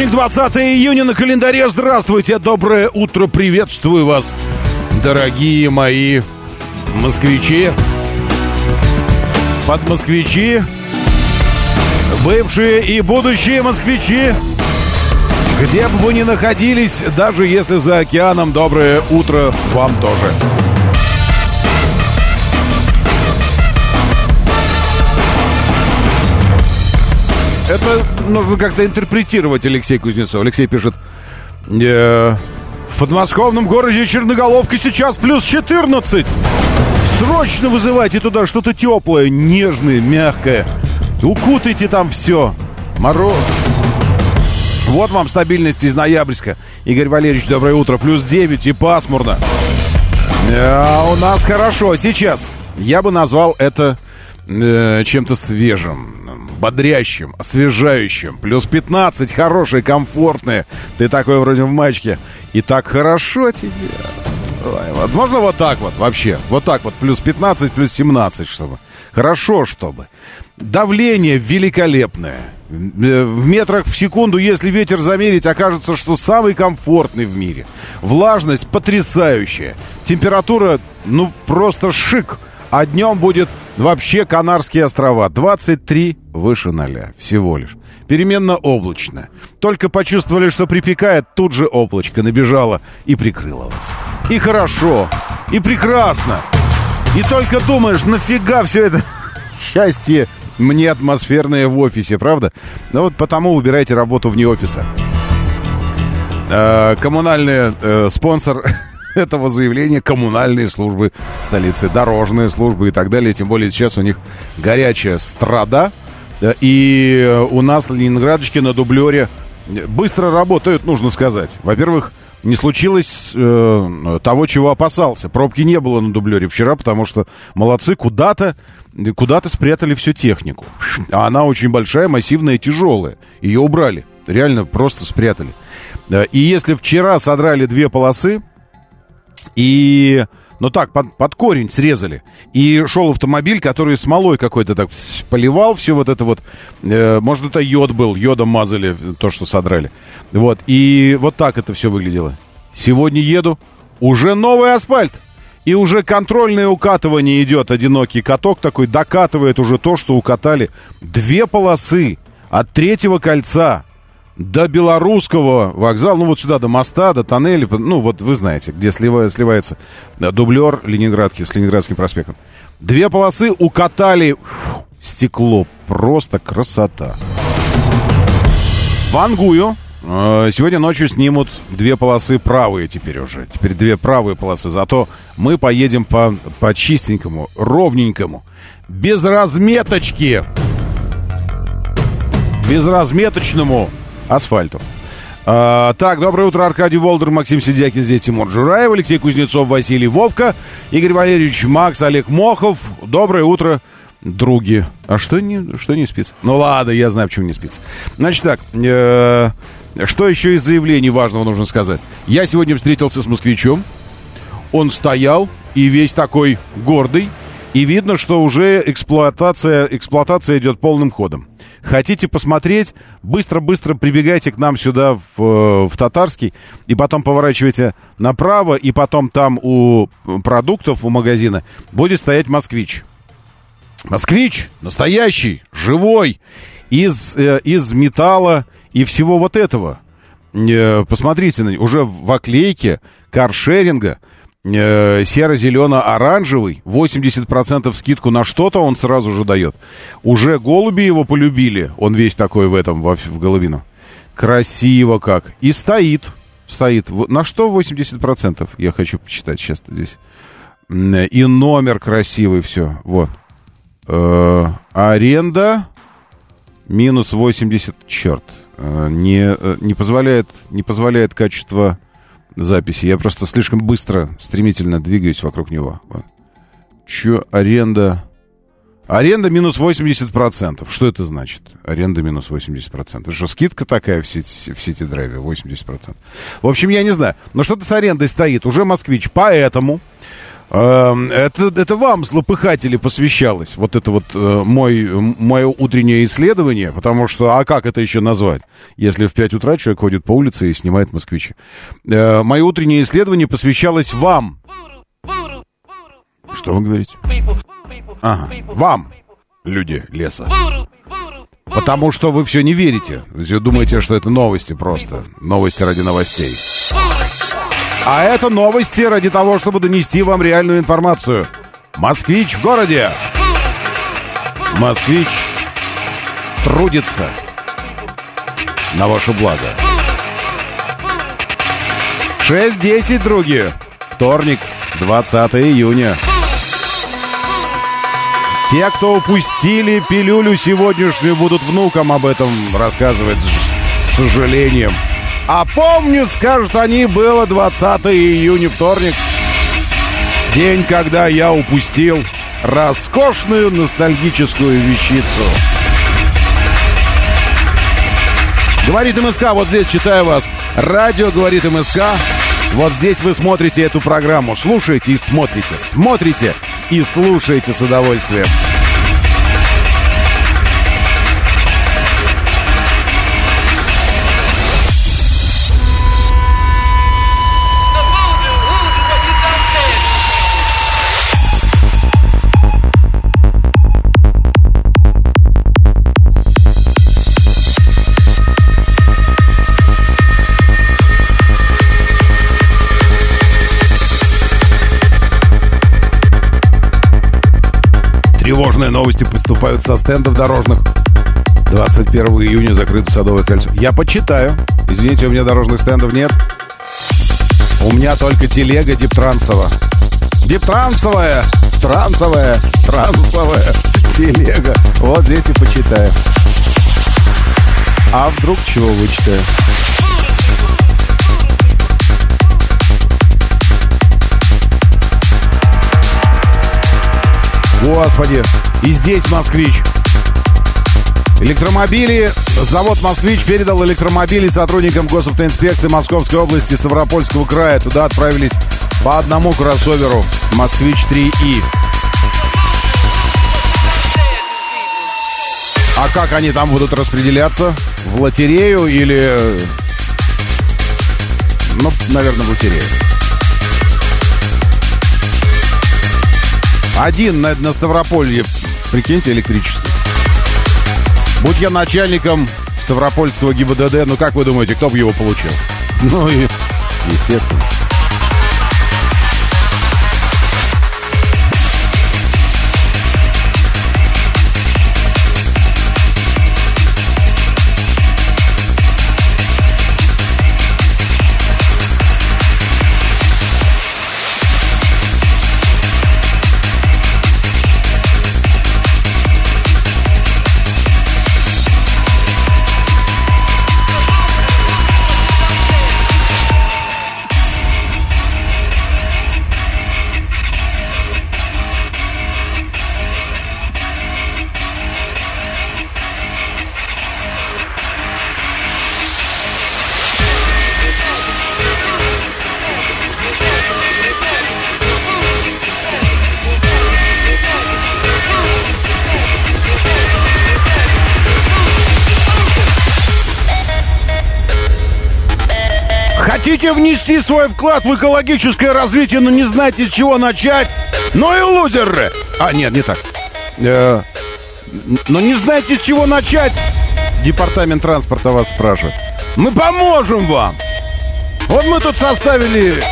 Вторник, 20 июня на календаре. Здравствуйте, доброе утро, приветствую вас, дорогие мои москвичи, подмосквичи, бывшие и будущие москвичи, где бы вы ни находились, даже если за океаном, доброе утро вам тоже. Это нужно как-то интерпретировать, Алексей Кузнецов. Алексей пишет, э, в подмосковном городе Черноголовка сейчас плюс 14. Срочно вызывайте туда что-то теплое, нежное, мягкое. Укутайте там все. Мороз. Вот вам стабильность из Ноябрьска. Игорь Валерьевич, доброе утро. Плюс 9 и пасмурно. А у нас хорошо. Сейчас я бы назвал это э, чем-то свежим, бодрящим, освежающим. Плюс 15, хорошее, комфортное. Ты такой вроде в мачке. И так хорошо тебе. Ой, вот можно вот так вот вообще? Вот так вот, плюс 15, плюс 17, чтобы. Хорошо, чтобы. Давление великолепное. Э, В метрах в секунду, если ветер замерить, окажется, что самый комфортный в мире. Влажность потрясающая. Температура, ну, просто шик. А днем будет вообще Канарские острова. 23 выше ноля всего лишь. Переменно облачно. Только почувствовали, что припекает, тут же облачко набежало и прикрыло вас. И хорошо, и прекрасно. И только думаешь, нафига все это счастье мне атмосферное в офисе, правда? Ну вот потому выбирайте работу вне офиса. Э, коммунальный э, спонсор этого заявления коммунальные службы столицы, дорожные службы и так далее. Тем более сейчас у них горячая страда. Э, И у нас в Ленинградочке на дублере быстро работают, нужно сказать. Во-первых, не случилось э, того, чего опасался. Пробки не было на дублере вчера, потому что молодцы куда-то куда-то спрятали всю технику. А она очень большая, массивная, тяжелая. Ее убрали. Реально просто спрятали. Э, И если вчера содрали две полосы, и, ну так, под, под корень срезали. И шел автомобиль, который смолой какой-то так поливал все вот это вот. Э, может, это йод был, йодом мазали то, что содрали. Вот, и вот так это все выглядело. Сегодня еду, уже новый асфальт. И уже контрольное укатывание идет. Одинокий каток такой докатывает уже то, что укатали. Две полосы от третьего кольца до белорусского вокзала, ну вот сюда, до моста, до тоннеля, ну вот вы знаете, где сливается, сливается да, дублер Ленинградки с Ленинградским проспектом. Две полосы укатали фу, стекло, просто красота. Вангую. Э, Сегодня ночью снимут две полосы правые теперь уже. Теперь две правые полосы. Зато мы поедем по, по чистенькому, ровненькому, без разметочки. Безразметочному асфальту. А, так, доброе утро, Аркадий Волдер, Максим Сидякин, здесь Тимур Жураев, Алексей Кузнецов, Василий Вовка, Игорь Валерьевич Макс, Олег Мохов. Доброе утро, други. А что не, что не спится? Ну ладно, я знаю, почему не спится. Значит так, э, что еще из заявлений важного нужно сказать? Я сегодня встретился с москвичом, он стоял и весь такой гордый, и видно, что уже эксплуатация, эксплуатация идет полным ходом. Хотите посмотреть, быстро-быстро прибегайте к нам сюда в, в Татарский, и потом поворачивайте направо, и потом там у продуктов, у магазина будет стоять «Москвич». «Москвич» настоящий, живой, из, э, из металла и всего вот этого. Э, посмотрите, на уже в оклейке каршеринга э, серо-зелено-оранжевый, 80% скидку на что-то он сразу же дает. Уже голуби его полюбили, он весь такой в этом, в, в голубину. Красиво как. И стоит, стоит. На что 80%? Я хочу почитать сейчас здесь. М, И номер красивый, все, вот. Э, аренда минус 80, черт. э, не, э, не, позволяет, не позволяет качество записи. Я просто слишком быстро, стремительно двигаюсь вокруг него. Че, аренда... Аренда минус 80%. Что это значит? Аренда минус 80%. Что, скидка такая в сети, в сети драйве? 80%. В общем, я не знаю. Но что-то с арендой стоит. Уже москвич. Поэтому это, это вам, злопыхатели, посвящалось. Вот это вот э, мой, мое утреннее исследование. Потому что, а как это еще назвать? Если в 5 утра человек ходит по улице и снимает москвичи. Э, мое утреннее исследование посвящалось вам. Что вы говорите? Ага. Вам, люди леса. Потому что вы все не верите. Вы думаете, что это новости просто. Новости ради новостей. А это новости ради того, чтобы донести вам реальную информацию. Москвич в городе. Москвич трудится на ваше благо. 6.10, други. Вторник, 20 июня. Те, кто упустили пилюлю сегодняшнюю, будут внукам об этом рассказывать с сожалением. А помню, скажут они, было 20 июня, вторник. День, когда я упустил роскошную ностальгическую вещицу. Говорит МСК, вот здесь читаю вас. Радио говорит МСК. Вот здесь вы смотрите эту программу. Слушаете и смотрите. Смотрите и слушаете с удовольствием. Тревожные новости поступают со стендов дорожных. 21 июня закрыто Садовое кольцо. Я почитаю. Извините, у меня дорожных стендов нет. У меня только телега Диптрансова. Диптрансовая, трансовая, трансовая телега. Вот здесь и почитаю. А вдруг чего вычитаю? Господи, и здесь москвич. Электромобили. Завод «Москвич» передал электромобили сотрудникам госавтоинспекции Московской области Ставропольского края. Туда отправились по одному кроссоверу «Москвич-3И». А как они там будут распределяться? В лотерею или... Ну, наверное, в лотерею. Один на, на Ставрополье, прикиньте, электричество. Будь я начальником Ставропольского ГИБДД, ну как вы думаете, кто бы его получил? Ну и, естественно. Хотите внести свой вклад в экологическое развитие, но не знаете, с чего начать? Ну и лузеры! А, нет, не так. Э, но не знаете, с чего начать? Департамент транспорта вас спрашивает. Мы поможем вам! Вот мы тут составили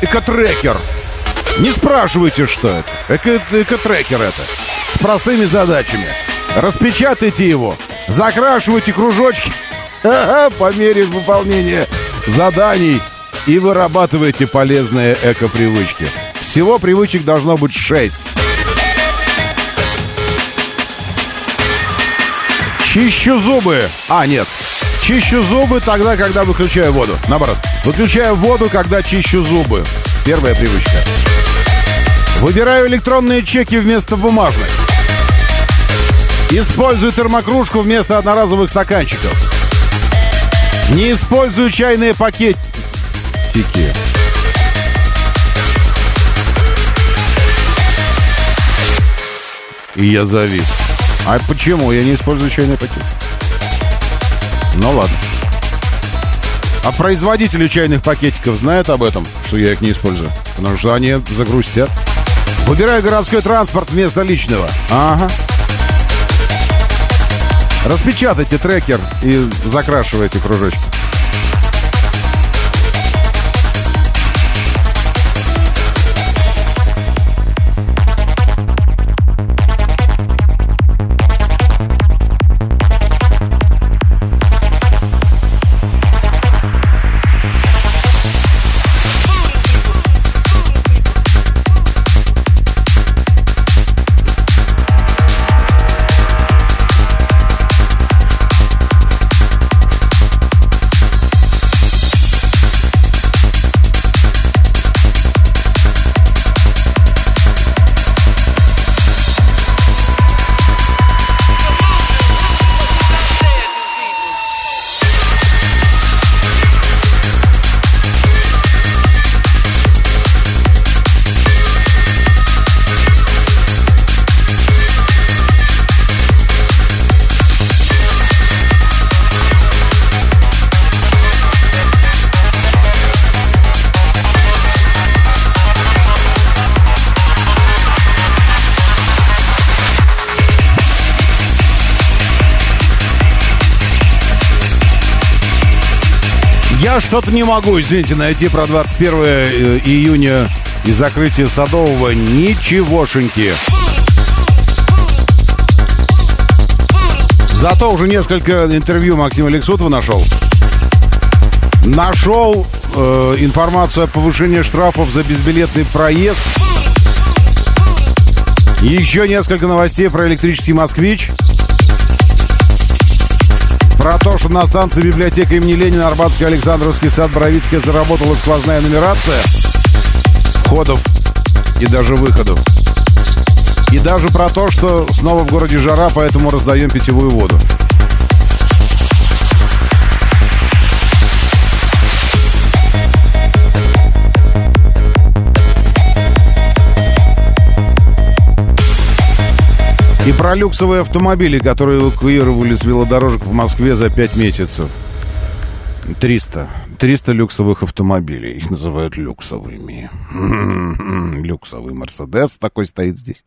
экотрекер. Не спрашивайте, что это. Эко экотрекер это. С простыми задачами. Распечатайте его. Закрашивайте кружочки по мере выполнения заданий и вырабатывайте полезные эко-привычки. Всего привычек должно быть 6. Чищу зубы. А, нет. Чищу зубы тогда, когда выключаю воду. Наоборот, выключаю воду, когда чищу зубы. Первая привычка. Выбираю электронные чеки вместо бумажных. Использую термокружку вместо одноразовых стаканчиков. Не использую чайные пакетики. И я завис. А почему я не использую чайные пакеты? Ну ладно. А производители чайных пакетиков знают об этом, что я их не использую? Потому что они загрустят. Выбираю городской транспорт вместо личного. Ага. Распечатайте трекер и закрашивайте кружочки. Что-то не могу, извините, найти про 21 э, июня и закрытие Садового ничегошеньки. Зато уже несколько интервью Максима Лексутова нашел. Нашел э, информацию о повышении штрафов за безбилетный проезд. Еще несколько новостей про электрический москвич. Про то, что на станции библиотека имени Ленина, Арбатский, Александровский сад, Боровицкая заработала сквозная нумерация входов и даже выходов. И даже про то, что снова в городе жара, поэтому раздаем питьевую воду. И про люксовые автомобили, которые эвакуировали с велодорожек в Москве за 5 месяцев. 300. 300 люксовых автомобилей. Их называют люксовыми. Люксовый Мерседес такой стоит здесь.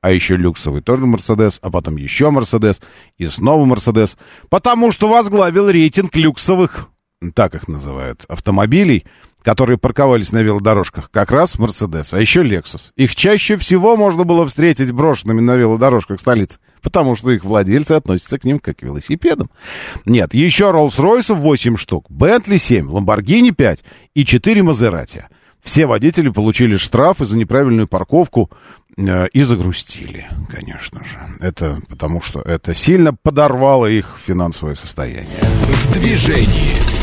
А еще люксовый тоже Мерседес, а потом еще Мерседес. И снова Мерседес. Потому что возглавил рейтинг люксовых, так их называют, автомобилей которые парковались на велодорожках, как раз Мерседес, а еще Лексус. Их чаще всего можно было встретить брошенными на велодорожках столицы, потому что их владельцы относятся к ним как к велосипедам. Нет, еще Роллс-Ройсов 8 штук, Бентли 7, Ламборгини 5 и 4 Мазерати. Все водители получили штрафы за неправильную парковку э, и загрустили, конечно же. Это потому что это сильно подорвало их финансовое состояние. В движении.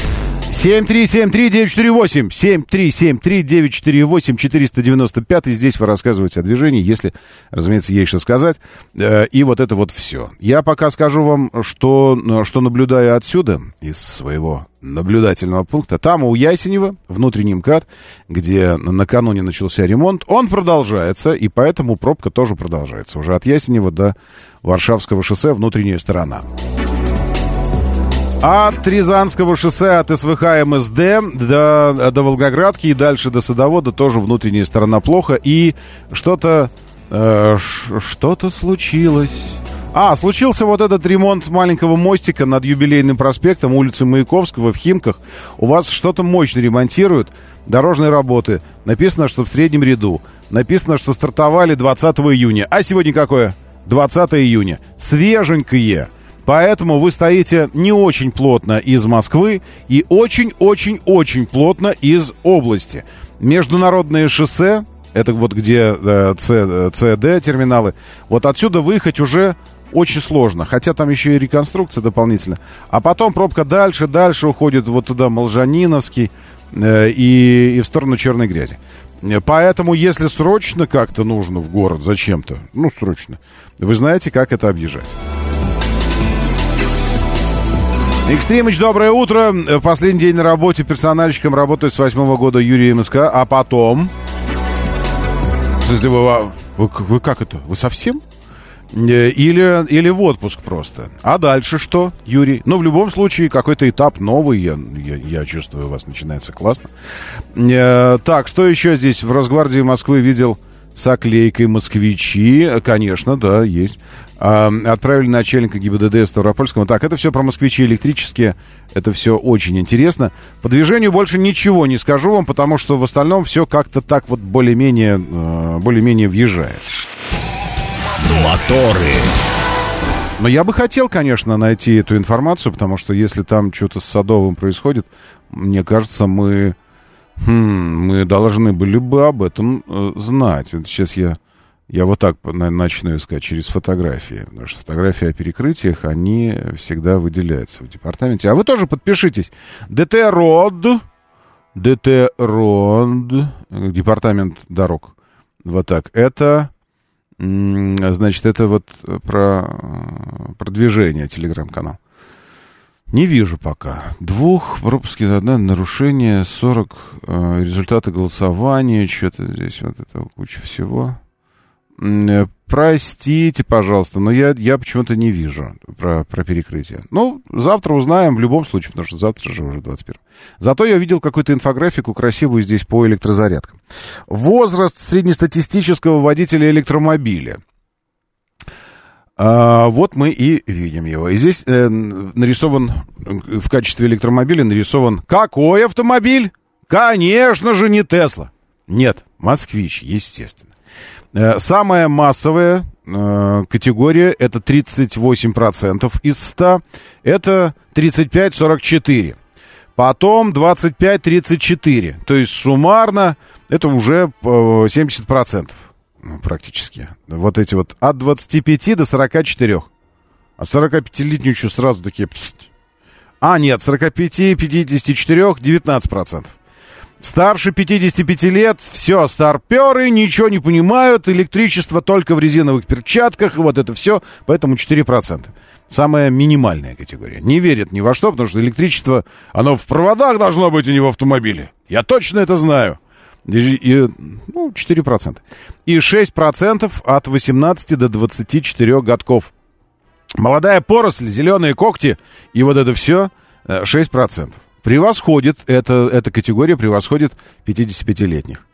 7373948, 7373948, 495. Здесь вы рассказываете о движении, если, разумеется, есть что сказать. Э, и вот это вот все. Я пока скажу вам, что, что наблюдаю отсюда, из своего наблюдательного пункта. Там у Ясенева внутренний МКАД, где накануне начался ремонт, он продолжается, и поэтому пробка тоже продолжается. Уже от Ясенева до Варшавского шоссе внутренняя сторона. От Рязанского шоссе, от СВХ МСД до, до Волгоградки и дальше до Садовода тоже внутренняя сторона плохо. И что-то... Э, что-то случилось. А, случился вот этот ремонт маленького мостика над юбилейным проспектом улицы Маяковского в Химках. У вас что-то мощно ремонтируют. Дорожные работы. Написано, что в среднем ряду. Написано, что стартовали 20 июня. А сегодня какое? 20 июня. Свеженькое. Поэтому вы стоите не очень плотно из Москвы и очень-очень-очень плотно из области. Международные шоссе, это вот где э, ЦД терминалы, вот отсюда выехать уже очень сложно. Хотя там еще и реконструкция дополнительно. А потом пробка дальше, дальше уходит вот туда Молжаниновский э, и, и в сторону черной грязи. Поэтому, если срочно как-то нужно в город, зачем-то, ну, срочно, вы знаете, как это объезжать. Экстримыч, доброе утро. Последний день на работе персональщиком работаю с восьмого года Юрий МСК, а потом... Смысле, вы, вы, вы как это? Вы совсем? Э, или, или в отпуск просто. А дальше что, Юрий? Ну, в любом случае, какой-то этап новый, я, я, я чувствую, у вас начинается классно. Э, так, что еще здесь? В Росгвардии Москвы видел с оклейкой «Москвичи». Конечно, да, есть. А, отправили начальника ГИБДД Ставропольского. Так, это все про москвичи электрические. Это все очень интересно. По движению больше ничего не скажу вам, потому что в остальном все как-то так вот более-менее э, более-менее въезжает. Моторы. Но я бы хотел, конечно, найти эту информацию, потому что если там что-то с Садовым происходит, мне кажется, мы, хм, мы должны были бы об этом э, знать. Сейчас я, я вот так начну искать через фотографии, потому что фотографии о перекрытиях, они всегда выделяются в департаменте. А вы тоже подпишитесь. ДТ РОД, ДТ РОД, департамент дорог. Вот так. Это Значит, это вот про продвижение телеграм-канал. Не вижу пока. Двух пропуски, одна нарушение, 40 э, результаты голосования, что-то здесь вот это куча всего. Э, простите, пожалуйста, но я, я почему-то не вижу про, про перекрытие. Ну, завтра узнаем в любом случае, потому что завтра же уже 21. Зато я видел какую-то инфографику красивую здесь по электрозарядкам. Возраст среднестатистического водителя электромобиля. А, вот мы и видим его. И здесь э, нарисован, в качестве электромобиля нарисован какой автомобиль? Конечно же, не Тесла. Нет, Москвич, естественно. Э, самая массовая э, категория это 38% из 100. Это 35-44. Потом 25-34. То есть суммарно это уже 70% э, практически. Вот эти вот от 25 до 44. А 45-летние еще сразу такие... А, нет, 45-54 19%. Старше 55 лет, все, старперы, ничего не понимают, электричество только в резиновых перчатках, и вот это все, поэтому 4%. Самая минимальная категория. Не верят ни во что, потому что электричество, оно в проводах должно быть, а не в автомобиле. Я точно это знаю. Ну, 4%. И 6% от 18 до 24 годков. Молодая поросль, зеленые когти и вот это все 6% превосходит, это, эта категория превосходит 55-летних.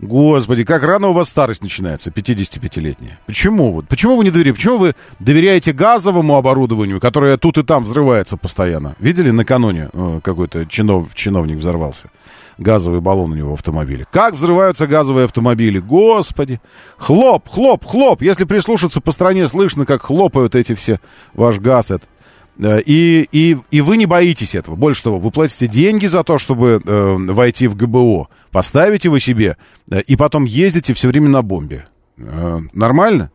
Господи, как рано у вас старость начинается, 55-летняя. Почему? Вот, почему вы не доверяете? Почему вы доверяете газовому оборудованию, которое тут и там взрывается постоянно? Видели накануне э, какой-то чинов, чиновник взорвался? Газовый баллон у него в автомобиле. Как взрываются газовые автомобили? Господи! Хлоп, хлоп, хлоп! Если прислушаться по стране, слышно, как хлопают эти все, ваш газ этот. Э, и, и, и вы не боитесь этого. Больше того, вы платите деньги за то, чтобы э, войти в ГБО. Поставите вы себе, э, и потом ездите все время на бомбе. Э, нормально?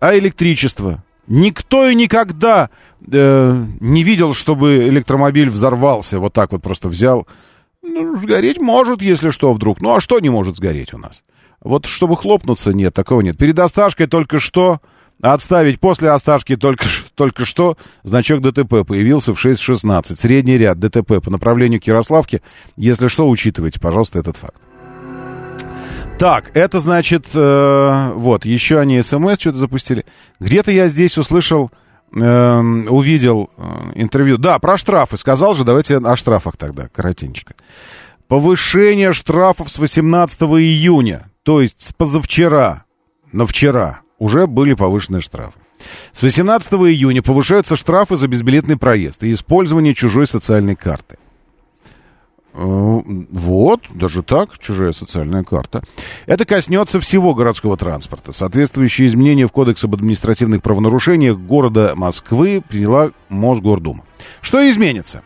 А электричество? Никто и никогда э, не видел, чтобы электромобиль взорвался, вот так вот просто взял. Ну, сгореть может, если что, вдруг. Ну, а что не может сгореть у нас? Вот чтобы хлопнуться, нет, такого нет. Перед Осташкой только что Отставить после Осташки только, только что значок ДТП появился в 6.16. Средний ряд ДТП по направлению к. Если что, учитывайте, пожалуйста, этот факт. Так, это значит, э, вот, еще они СМС что-то запустили. Где-то я здесь услышал, э, увидел э, интервью. Да, про штрафы. Сказал же, давайте о штрафах тогда, коротенько. Повышение штрафов с 18 июня, то есть с позавчера на вчера уже были повышены штрафы. С 18 июня повышаются штрафы за безбилетный проезд и использование чужой социальной карты. Э, вот, даже так, чужая социальная карта. Это коснется всего городского транспорта. Соответствующие изменения в Кодекс об административных правонарушениях города Москвы приняла Мосгордума. Что изменится?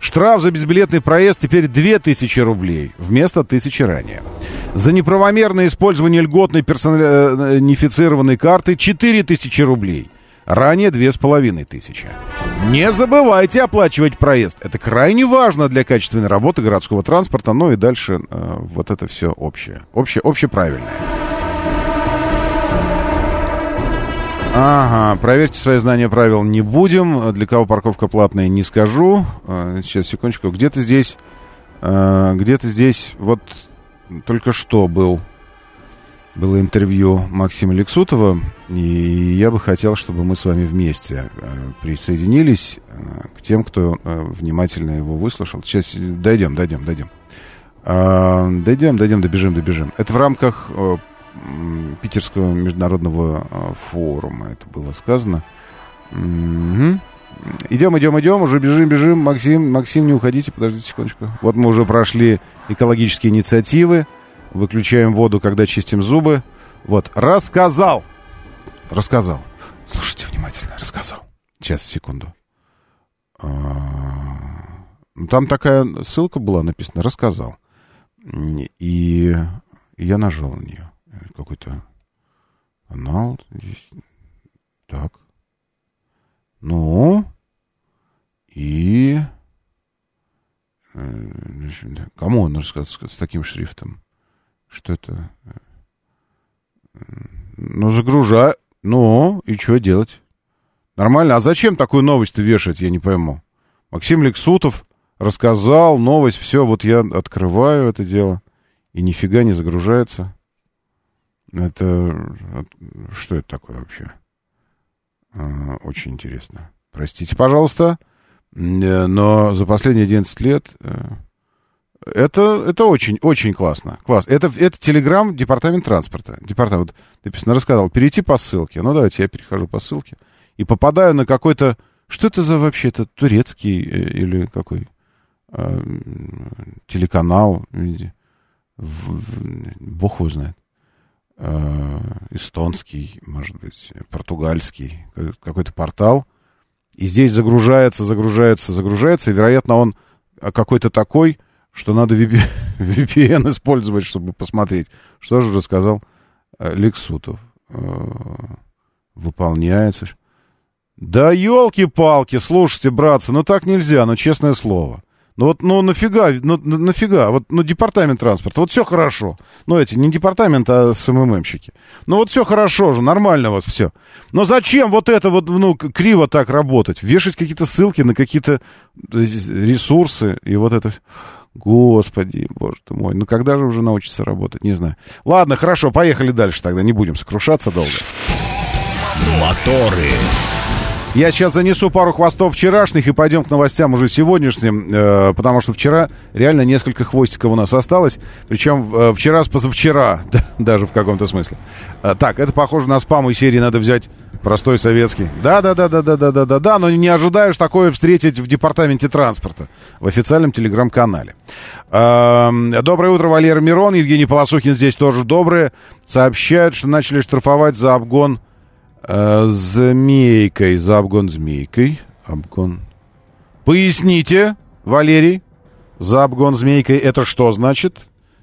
Штраф за безбилетный проезд теперь 2000 рублей вместо 1000 ранее. За неправомерное использование льготной персонифицированной карты 4000 рублей Ранее 2500. Не забывайте оплачивать проезд. Это крайне важно для качественной работы городского транспорта. Ну и дальше э, вот это все общее. Общее, общеправильное. Ага, проверьте свои знания правил не будем. Для кого парковка платная, не скажу. Э, сейчас, секундочку. Где-то здесь... Э, где-то здесь... Вот только что был было интервью Максима Лексутова, и я бы хотел, чтобы мы с вами вместе э, присоединились э, к тем, кто э, внимательно его выслушал. Сейчас дойдем, дойдем, дойдем. Э, дойдем, дойдем, добежим, добежим. Это в рамках Питерского международного форума это было сказано. Угу. Идем, идем, идем, уже бежим, бежим. Максим, Максим, не уходите, подождите секундочку. Вот мы уже прошли экологические инициативы выключаем воду, когда чистим зубы. Вот, рассказал. Рассказал. Слушайте внимательно, рассказал. Сейчас, секунду. А, ну, там такая ссылка была написана, рассказал. И я нажал на нее. Какой-то канал. Так. Ну. И... Э, кому он рассказал с таким шрифтом? Что это? Ну, загружай. Ну, и что делать? Нормально. А зачем такую новость вешать, я не пойму. Максим Лексутов рассказал новость, все, вот я открываю это дело, и нифига не загружается. Это... Что это такое вообще? А, очень интересно. Простите, пожалуйста, э, но за последние 11 лет э, это, это очень, очень классно. Класс. Это, это Телеграм, департамент транспорта. Департамент, написано, рассказал, перейти по ссылке. Ну, давайте я перехожу по ссылке. И попадаю на какой-то... Что это за вообще? Это турецкий э, или какой? Э, телеканал. Бог его знает. Э, эстонский, может быть, португальский. Какой-то портал. И здесь загружается, загружается, загружается. И, вероятно, он какой-то такой что надо VPN использовать, чтобы посмотреть. Что же рассказал э, Лексутов? Э, выполняется. Да елки-палки, слушайте, братцы, ну так нельзя, ну честное слово. Ну вот, ну нафига, ну нафига, вот, ну департамент транспорта, вот все хорошо. Ну эти, не департамент, а СММщики. Ну вот все хорошо же, нормально вот все. Но зачем вот это вот, ну, криво так работать? Вешать какие-то ссылки на какие-то э, ресурсы и вот это... Господи, боже ты мой. Ну когда же уже научиться работать? Не знаю. Ладно, хорошо, поехали дальше тогда. Не будем сокрушаться долго. Моторы. Я сейчас занесу пару хвостов вчерашних и пойдем к новостям уже сегодняшним, э, потому что вчера реально несколько хвостиков у нас осталось, причем э, вчера с позавчера, да, даже в каком-то смысле. Э, так, это похоже на спам и серии «Надо взять простой советский». Да-да-да-да-да-да-да-да, но не ожидаешь такое встретить в департаменте транспорта, в официальном телеграм-канале. Доброе утро, Валера Мирон, Евгений Полосухин здесь тоже доброе. Сообщают, что начали штрафовать за обгон Э, змейкой, за обгон змейкой. Обгон. Поясните, Валерий, за обгон змейкой это что значит?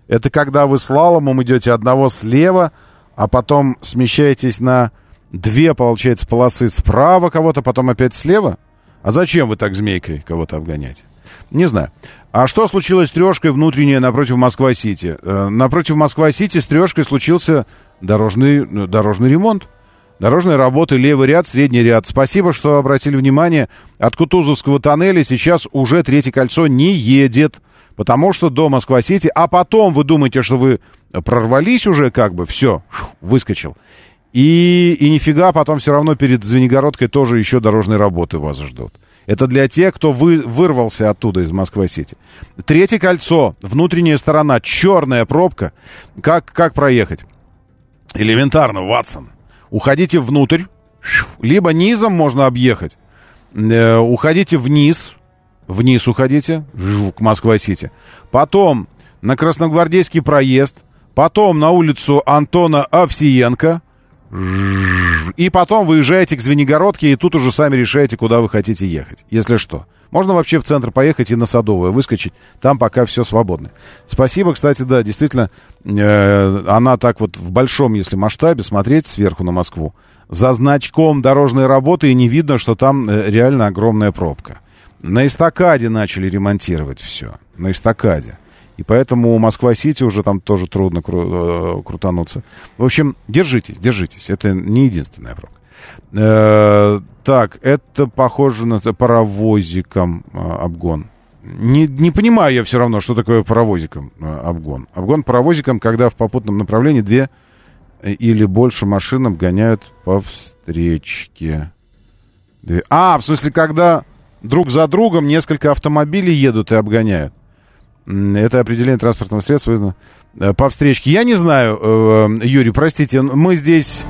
Это когда вы слаломом идете одного слева, а потом смещаетесь на две, получается, полосы справа кого-то, потом опять слева? А зачем вы так змейкой кого-то обгоняете? Не знаю. А что случилось с трешкой внутренней напротив Москва-Сити? Э, напротив Москва-Сити с трешкой случился дорожный, дорожный ремонт. Дорожные работы, левый ряд, средний ряд. Спасибо, что обратили внимание. От Кутузовского тоннеля сейчас уже третье кольцо не едет, потому что до Москва-Сити, а потом вы думаете, что вы прорвались уже как бы, все, выскочил. И, и нифига, потом все равно перед Звенигородкой тоже еще дорожные работы вас ждут. Это для тех, кто вы, вырвался оттуда из Москвы-Сити. Третье кольцо, внутренняя сторона, черная пробка. Как, как проехать? Элементарно, Ватсон уходите внутрь, либо низом можно объехать, э, уходите вниз, вниз уходите, к Москва-Сити, потом на Красногвардейский проезд, потом на улицу Антона Овсиенко, и потом выезжаете к Звенигородке, и тут уже сами решаете, куда вы хотите ехать, если что. Можно вообще в центр поехать и на Садовое выскочить. Там пока все свободно. Спасибо, кстати, да, действительно, э, она так вот в большом, если масштабе, смотреть сверху на Москву, за значком дорожной работы, и не видно, что там э, реально огромная пробка. На эстакаде начали ремонтировать все. На эстакаде. И поэтому Москва-Сити уже там тоже трудно кру- э, крутануться. В общем, держитесь, держитесь. Это не единственная пробка. Э, так, это похоже на паровозиком э, обгон. Не, не понимаю я все равно, что такое паровозиком э, обгон. Обгон паровозиком, когда в попутном направлении две или больше машин обгоняют по встречке. А, в смысле, когда друг за другом несколько автомобилей едут и обгоняют. Это определение транспортного средства по встречке. Я не знаю, Юрий, простите, мы здесь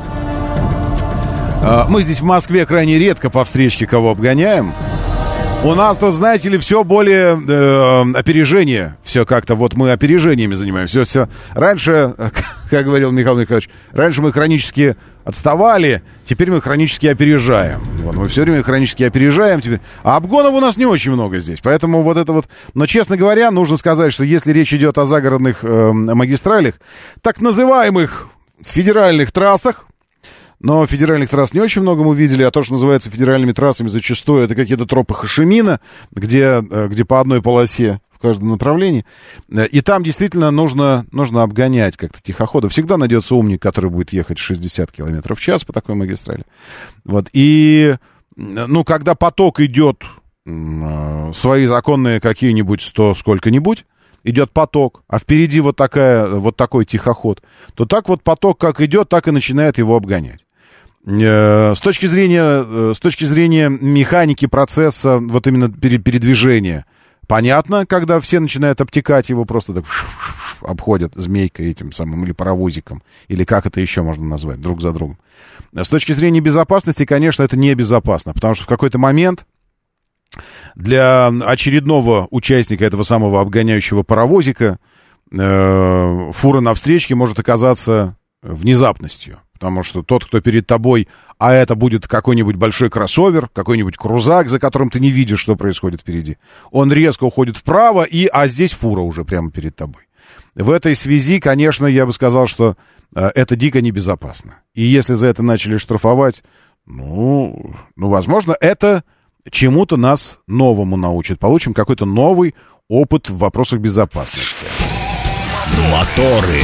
мы здесь в Москве крайне редко по встречке кого обгоняем. У нас тут, знаете ли, все более э, опережение. Все как-то вот мы опережениями занимаемся. Все, все. Раньше, как говорил Михаил Михайлович, раньше мы хронически отставали, теперь мы хронически опережаем. Вот, мы все время хронически опережаем теперь. А обгонов у нас не очень много здесь. Поэтому вот это вот... Но, честно говоря, нужно сказать, что если речь идет о загородных э, магистралях, так называемых федеральных трассах, но федеральных трасс не очень много мы видели, а то, что называется федеральными трассами, зачастую это какие-то тропы Хашимина, где, э, где по одной полосе в каждом направлении. Э, и там действительно нужно, нужно обгонять как-то тихохода. Всегда найдется умник, который будет ехать 60 км в час по такой магистрали. Вот. И, ну, когда поток идет э, свои законные какие-нибудь 100 сколько-нибудь, идет поток, а впереди вот, такая, вот такой тихоход, то так вот поток как идет, так и начинает его обгонять. Э, с точки зрения, э, с точки зрения механики процесса, вот именно передвижения, понятно, когда все начинают обтекать его, просто так обходят змейкой этим самым или паровозиком, или как это еще можно назвать, друг за другом. С точки зрения безопасности, конечно, это небезопасно, потому что в какой-то момент для очередного участника этого самого обгоняющего паровозика э, фура на встречке может оказаться внезапностью. Потому что тот, кто перед тобой, а это будет какой-нибудь большой кроссовер, какой-нибудь крузак, за которым ты не видишь, что происходит впереди, он резко уходит вправо, и, а здесь фура уже прямо перед тобой. В этой связи, конечно, я бы сказал, что э, это дико небезопасно. И если за это начали штрафовать, ну, ну возможно, это чему-то нас новому научит. Получим какой-то новый опыт в вопросах безопасности. Моторы.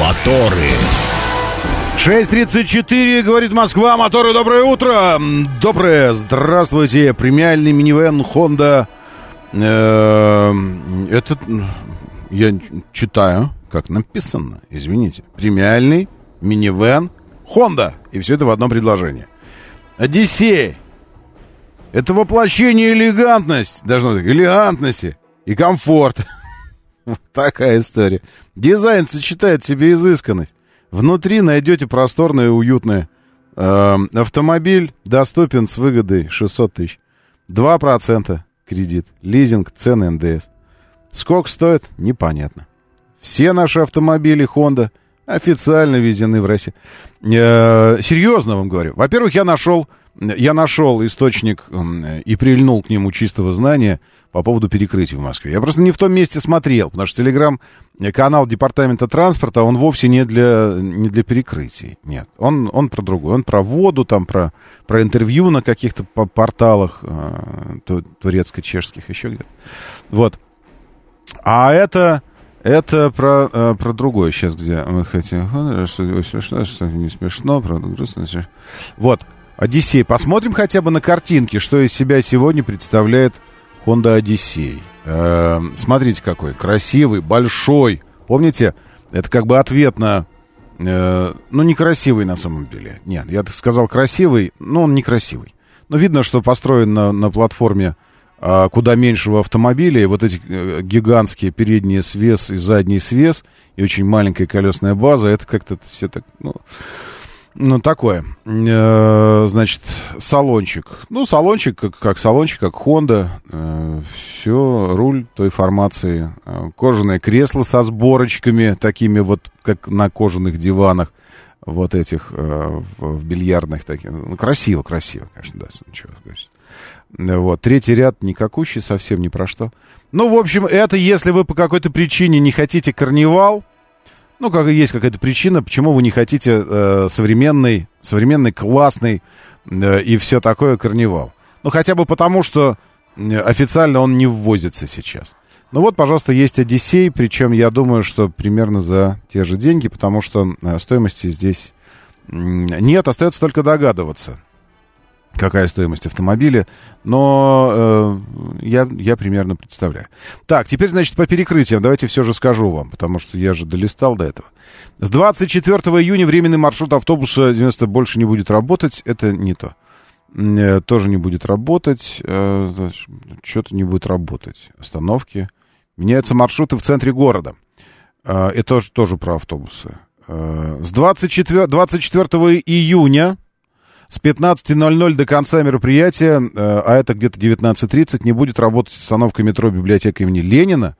Моторы. 6.34, говорит Москва, моторы, доброе утро! Доброе, здравствуйте, премиальный минивэн Honda. Э, это я читаю, как написано, извините. Премиальный минивэн Honda. И все это в одном предложении. Одиссей. Это воплощение элегантность, должно быть, элегантности и комфорт. Такая история. Дизайн сочетает в себе изысканность. Внутри найдете просторное и уютное. Э, автомобиль доступен с выгодой 600 тысяч. 2% кредит. Лизинг, цены НДС. Сколько стоит? Непонятно. Все наши автомобили Honda официально ввезены в Россию. Э, серьезно вам говорю. Во-первых, я нашел, я нашел источник э, и прильнул к нему чистого знания по поводу перекрытий в Москве. Я просто не в том месте смотрел, потому что телеграм-канал Департамента транспорта, он вовсе не для, не для перекрытий. Нет, он, он про другое. Он про воду, там, про, про интервью на каких-то порталах э, турецко-чешских, еще где-то. Вот. А это это про, э, про другое сейчас, где мы хотим... Что смешно, что не смешно, правда, грустно. Вот, Одиссей. Посмотрим хотя бы на картинки, что из себя сегодня представляет Honda Одиссей. Э, смотрите какой. Красивый, большой. Помните, это как бы ответ на... Э, ну, некрасивый на самом деле. Нет, я сказал красивый, но он некрасивый. Но видно, что построен на, на платформе куда меньшего автомобиля, и вот эти э, гигантские передние свес и задний свес, и очень маленькая колесная база, это как-то все так, ну, ну такое. Э, значит, салончик. Ну, салончик, как, как салончик, как Honda. Э, все, руль той формации. Кожаное кресло со сборочками, такими вот, как на кожаных диванах вот этих в, бильярдных таких. Ну, красиво, красиво, конечно, да, ничего сказать. Вот, третий ряд никакущий, совсем ни про что. Ну, в общем, это если вы по какой-то причине не хотите карнивал, ну, как есть какая-то причина, почему вы не хотите э, современный, современный, классный э, и все такое карнивал. Ну, хотя бы потому, что э, официально он не ввозится сейчас. Ну вот, пожалуйста, есть Одиссей, причем я думаю, что примерно за те же деньги, потому что э, стоимости здесь нет, остается только догадываться, какая стоимость автомобиля, но э, я, я примерно представляю. Так, теперь, значит, по перекрытиям давайте все же скажу вам, потому что я же долистал до этого. С 24 июня временный маршрут автобуса 90 больше не будет работать, это не то. Э, тоже не будет работать, э, что-то не будет работать. Остановки. Меняются маршруты в центре города. Э, это тоже, тоже про автобусы. С 24, 24 июня с 15.00 до конца мероприятия, а это где-то 19.30, не будет работать остановка метро библиотека имени Ленина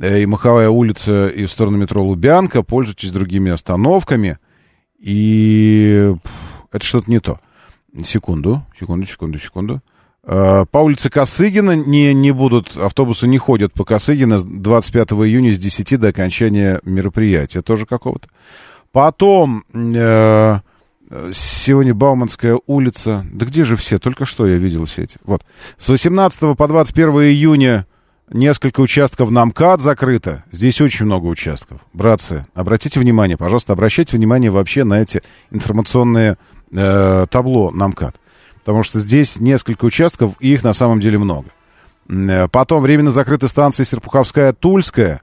и Маховая улица и в сторону метро Лубянка. Пользуйтесь другими остановками. И это что-то не то. Секунду, секунду, секунду, секунду. По улице Косыгина не, не будут, автобусы не ходят по Косыгина 25 июня с 10 до окончания мероприятия тоже какого-то. Потом э, сегодня Бауманская улица. Да где же все? Только что я видел все эти. Вот. С 18 по 21 июня несколько участков на МКАД закрыто. Здесь очень много участков. Братцы, обратите внимание, пожалуйста, обращайте внимание вообще на эти информационные э, табло на МКАД. Потому что здесь несколько участков, и их на самом деле много. Э, потом временно закрыты станции Серпуховская, Тульская.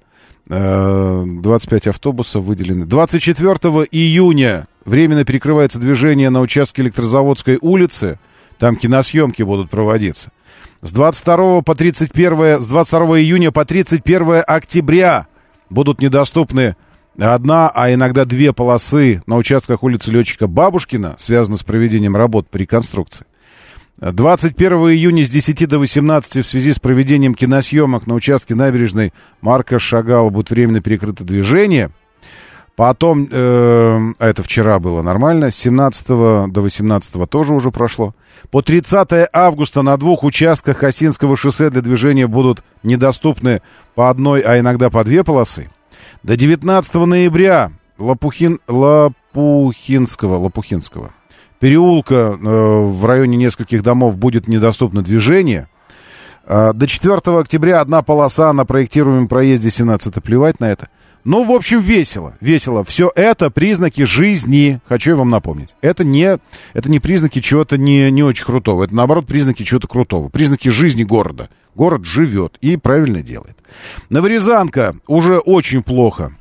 25 э, автобусов выделены. 24 июня временно перекрывается движение на участке Электрозаводской улицы. Там киносъемки будут проводиться. С 22 по 31, с 22 июня по 31 октября будут недоступны одна, а иногда две полосы на участках улицы Летчика Бабушкина, связаны с проведением работ по реконструкции. 21 июня с 10 до 18 в связи с проведением киносъемок на участке набережной Марка Шагал будет временно перекрыто движение. Потом, э, а это вчера было нормально, с 17 до 18 тоже уже прошло. По 30 августа на двух участках Хасинского шоссе для движения будут недоступны по одной, а иногда по две полосы. До 19 ноября Лопухин, Лопухинского, Лопухинского переулка э, в районе нескольких домов будет недоступно движение. Э, до 4 октября одна полоса на проектируемом проезде 17 плевать на это. Ну, в общем, весело, весело. Все это признаки жизни, хочу я вам напомнить. Это не, это не признаки чего-то не, не очень крутого. Это, наоборот, признаки чего-то крутого. Признаки жизни города. Город живет и правильно делает. Новорязанка уже очень плохо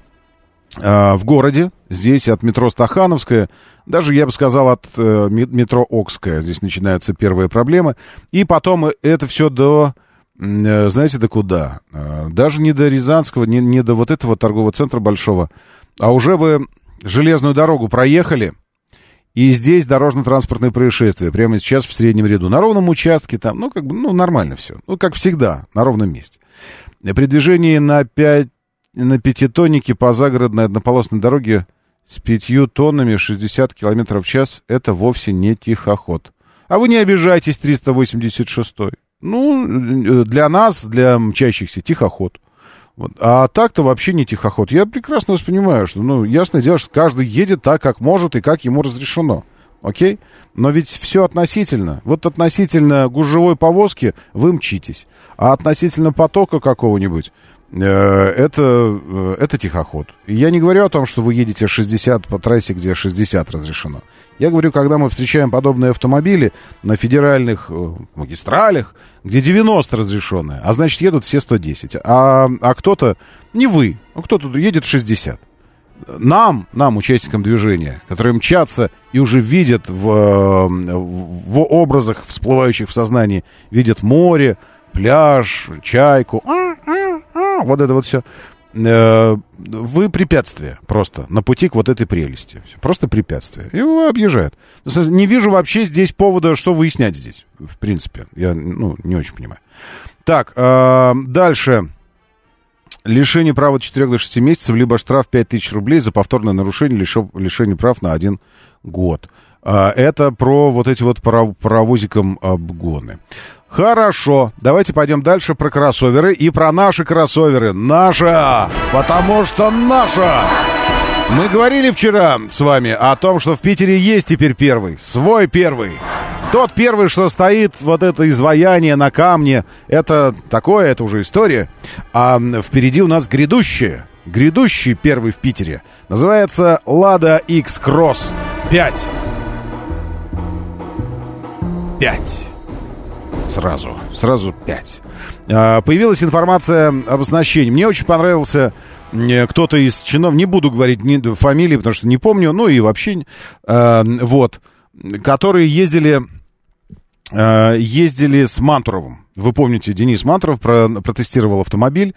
э, в городе. Здесь от метро Стахановская, даже, я бы сказал, от э, метро Окская. Здесь начинаются первые проблемы. И потом это все до знаете, до куда? Э, даже не до Рязанского, не, не до вот этого торгового центра большого, а уже вы железную дорогу проехали, и здесь дорожно-транспортное происшествие. Прямо сейчас в среднем ряду. На ровном участке там, ну, как бы, ну, нормально все. Ну, как всегда, на ровном месте. При движении на, 5, на пятитоннике по загородной однополосной дороге с пятью тоннами 60 км в час это вовсе не тихоход. А вы не обижайтесь, 386 -й. Ну, э, для нас, для мчащихся, тихоход. Вот. А так-то вообще не тихоход. Я прекрасно вас понимаю, что, ну, ясное дело, что каждый едет так, как может и как ему разрешено. Окей? Но ведь все относительно. Вот относительно гужевой повозки вы мчитесь. А относительно потока какого-нибудь это, э, это тихоход. я не говорю о том, что вы едете 60 по трассе, где 60 разрешено. Я говорю, когда мы встречаем подобные автомобили на федеральных э, магистралях, где 90 разрешенные, а значит едут все 110. А, а кто-то, не вы, а кто-то едет 60. Нам, нам, участникам движения, которые мчатся и уже видят в, в образах, всплывающих в сознании, видят море, пляж, чайку, вот это вот все. Э, вы препятствие просто на пути к вот этой прелести. Просто препятствие. И его объезжают. Не вижу вообще здесь повода, что выяснять здесь. В принципе. Я ну, не очень понимаю. Так, э, дальше. Лишение права от 4 до 6 месяцев, либо штраф 5000 рублей за повторное нарушение, лишение прав на один год. Э, это про вот эти вот паровозиком обгоны. Хорошо, давайте пойдем дальше про кроссоверы и про наши кроссоверы. Наша, потому что наша! Мы говорили вчера с вами о том, что в Питере есть теперь первый, свой первый. Тот первый, что стоит, вот это изваяние на камне, это такое, это уже история. А впереди у нас грядущее, грядущий первый в Питере. Называется «Лада X Cross 5». 5. Сразу, сразу 5. А, появилась информация об оснащении. Мне очень понравился Э, кто-то из чинов, не буду говорить фамилии, потому что не помню, ну и вообще, э, вот, которые ездили, э, ездили с Мантуровым. Вы помните, Денис Мантуров про, протестировал автомобиль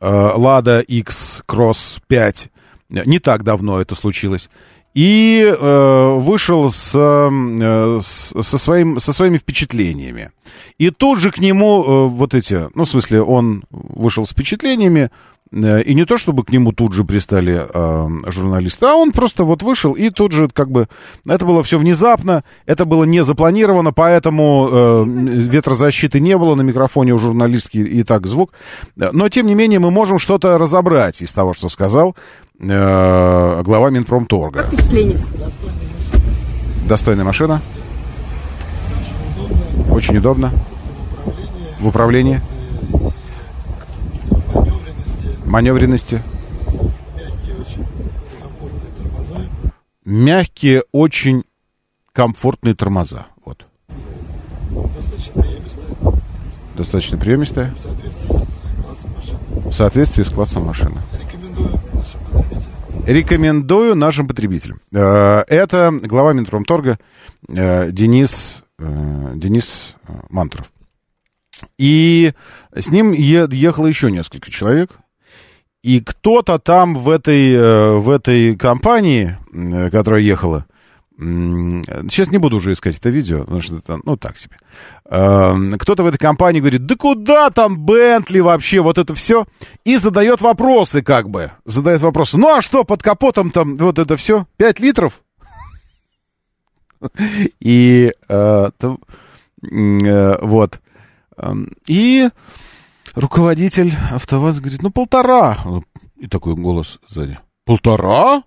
э, Lada X Cross 5. Не так давно это случилось. И э, вышел с, э, со, своим, со своими впечатлениями. И тут же к нему э, вот эти, ну, в смысле, он вышел с впечатлениями, Э, и не то, чтобы к нему тут же пристали э, журналисты, а он просто вот вышел и тут же как бы... Это было все внезапно, это было не запланировано, поэтому э, ветрозащиты не было на микрофоне у журналистки и так звук. Но, тем не менее, мы можем что-то разобрать из того, что сказал э, глава Минпромторга. Как впечатление? Достойная машина. Очень удобно. В управлении маневренности. Мягкие, очень комфортные тормоза. Вот. Достаточно приемистая. Достаточно приемистая. В соответствии с классом машины. Рекомендую нашим потребителям. Э, это глава Минпромторга э, Денис, э, Денис Мантуров. И с ним ехало еще несколько человек. И кто-то там в этой, в этой компании, которая ехала, Сейчас не буду уже искать это видео, потому что это, ну, так себе. Эм, кто-то в этой компании говорит, да куда там Бентли вообще, вот это все. И задает вопросы как бы. Задает вопросы. Ну, а что, под капотом там вот это все? 5 литров? И э, вот. Эм, и руководитель АвтоВАЗ говорит, ну, полтора. И такой голос сзади. Полтора?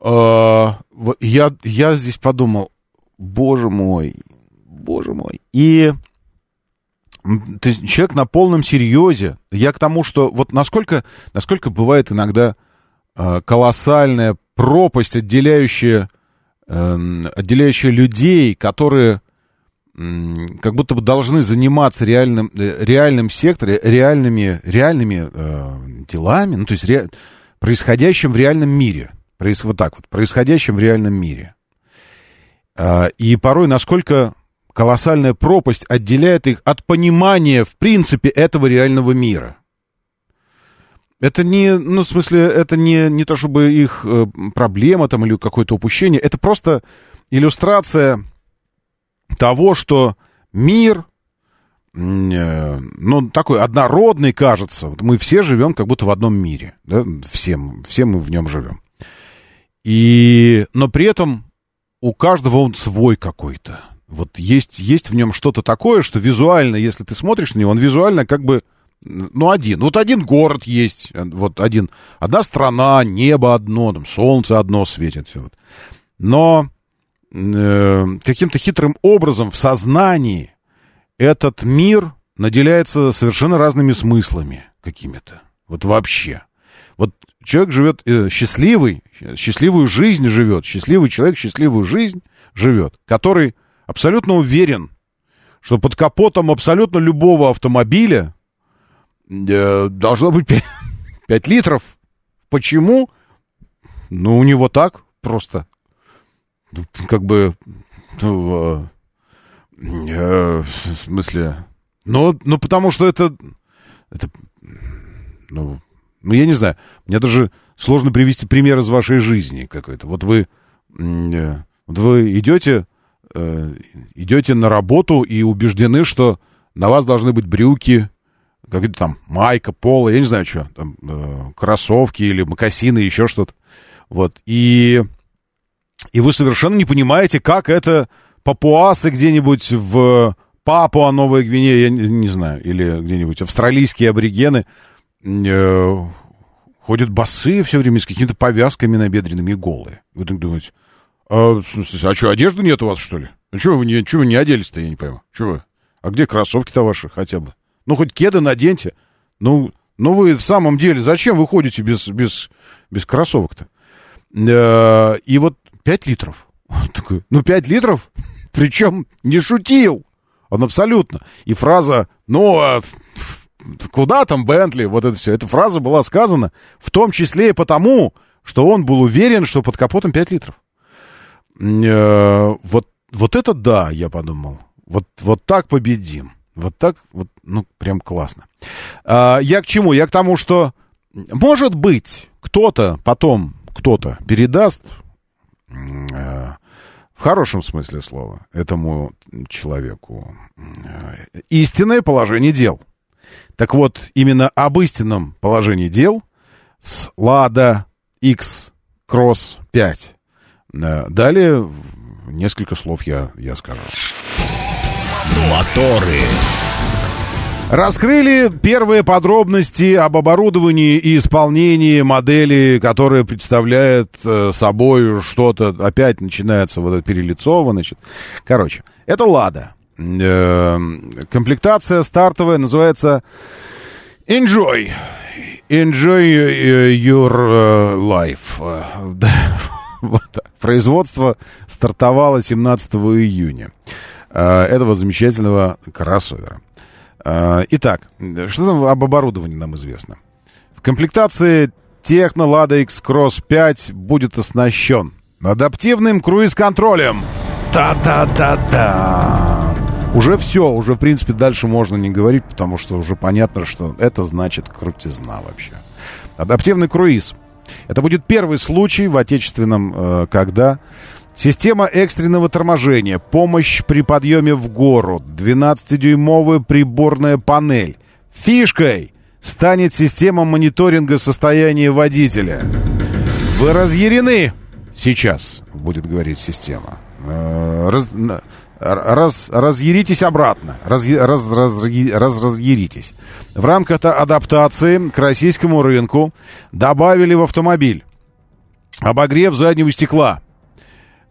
А, я, я здесь подумал, боже мой, боже мой. И то человек на полном серьезе. Я к тому, что вот насколько, насколько бывает иногда э, колоссальная пропасть, отделяющая, э, отделяющая людей, которые как будто бы должны заниматься реальным, э, реальным сектором, реальными, реальными э, делами, ну, то есть ре, происходящим в реальном мире. Проис, вот так вот, происходящим в реальном мире. Э, и порой насколько колоссальная пропасть отделяет их от понимания, в принципе, этого реального мира. Это не, ну, в смысле, это не, не то чтобы их э, проблема там или какое-то упущение, это просто иллюстрация того, что мир, э, ну, такой однородный, кажется. Мы все живем как будто в одном мире. Да? Все, все мы в нем живем. И, но при этом у каждого он свой какой-то. Вот есть, есть в нем что-то такое, что визуально, если ты смотришь на него, он визуально как бы, ну, один. Вот один город есть, вот один, одна страна, небо одно, там, солнце одно светит. Все вот. Но э, каким-то хитрым образом в сознании этот мир наделяется совершенно разными смыслами какими-то. Вот вообще. Вот человек живет э, счастливый, счастливую жизнь живет, счастливый человек счастливую жизнь живет, который абсолютно уверен, что под капотом абсолютно любого автомобиля э, должно быть 5, 5 литров. Почему? Ну, у него так просто. Ну, как бы, ну, э, в смысле, ну, ну, потому что это, это, ну, ну, я не знаю, мне даже сложно привести пример из вашей жизни какой-то. Вот вы, э, вот вы идете, э, идете на работу и убеждены, что на вас должны быть брюки, какие-то там майка, пола, я не знаю что, там, э, кроссовки или мокасины, еще что-то. Вот, и и вы совершенно не понимаете, как это папуасы где-нибудь в Папуа, Новая Гвинея, я не, не знаю, или где-нибудь австралийские аборигены э, ходят босые все время с какими-то повязками набедренными голые. Вы так думаете, а, а что, одежды нет у вас, что ли? А что вы не, что вы не оделись-то, я не пойму. Что вы? А где кроссовки-то ваши хотя бы? Ну, хоть кеды наденьте. Ну, ну вы в самом деле, зачем вы ходите без, без, без кроссовок-то? Э, и вот 5 литров. Такой, ну, 5 литров? Причем не шутил. Он абсолютно. И фраза, ну, а куда там Бентли, вот это все. Эта фраза была сказана в том числе и потому, что он был уверен, что под капотом 5 литров. Э, вот, вот это да, я подумал. Вот, вот так победим. Вот так, вот, ну, прям классно. А, я к чему? Я к тому, что, может быть, кто-то потом, кто-то передаст э, в хорошем смысле слова этому человеку э, истинное положение дел. Так вот, именно об истинном положении дел с Лада X Cross 5. Э, далее несколько слов я, я скажу. Моторы. Раскрыли первые подробности об оборудовании и исполнении модели, которая представляет э, собой что-то, опять начинается вот это перелицово, значит. Короче, это «Лада». Э, комплектация стартовая называется «Enjoy». Enjoy your э, life. Вот Производство стартовало 17 июня этого замечательного кроссовера. Итак, что там об оборудовании нам известно? В комплектации Техно Lada X-Cross 5 будет оснащен адаптивным круиз-контролем. Та-та-та-та! Уже все, уже, в принципе, дальше можно не говорить, потому что уже понятно, что это значит крутизна вообще. Адаптивный круиз. Это будет первый случай в отечественном, э, когда Система экстренного торможения, помощь при подъеме в гору, 12-дюймовая приборная панель. Фишкой станет система мониторинга состояния водителя. Вы разъярены сейчас, будет говорить система. Э, раз, раз, разъяритесь обратно. Раз, раз, раз, раз, разъяритесь. В рамках адаптации к российскому рынку добавили в автомобиль обогрев заднего стекла –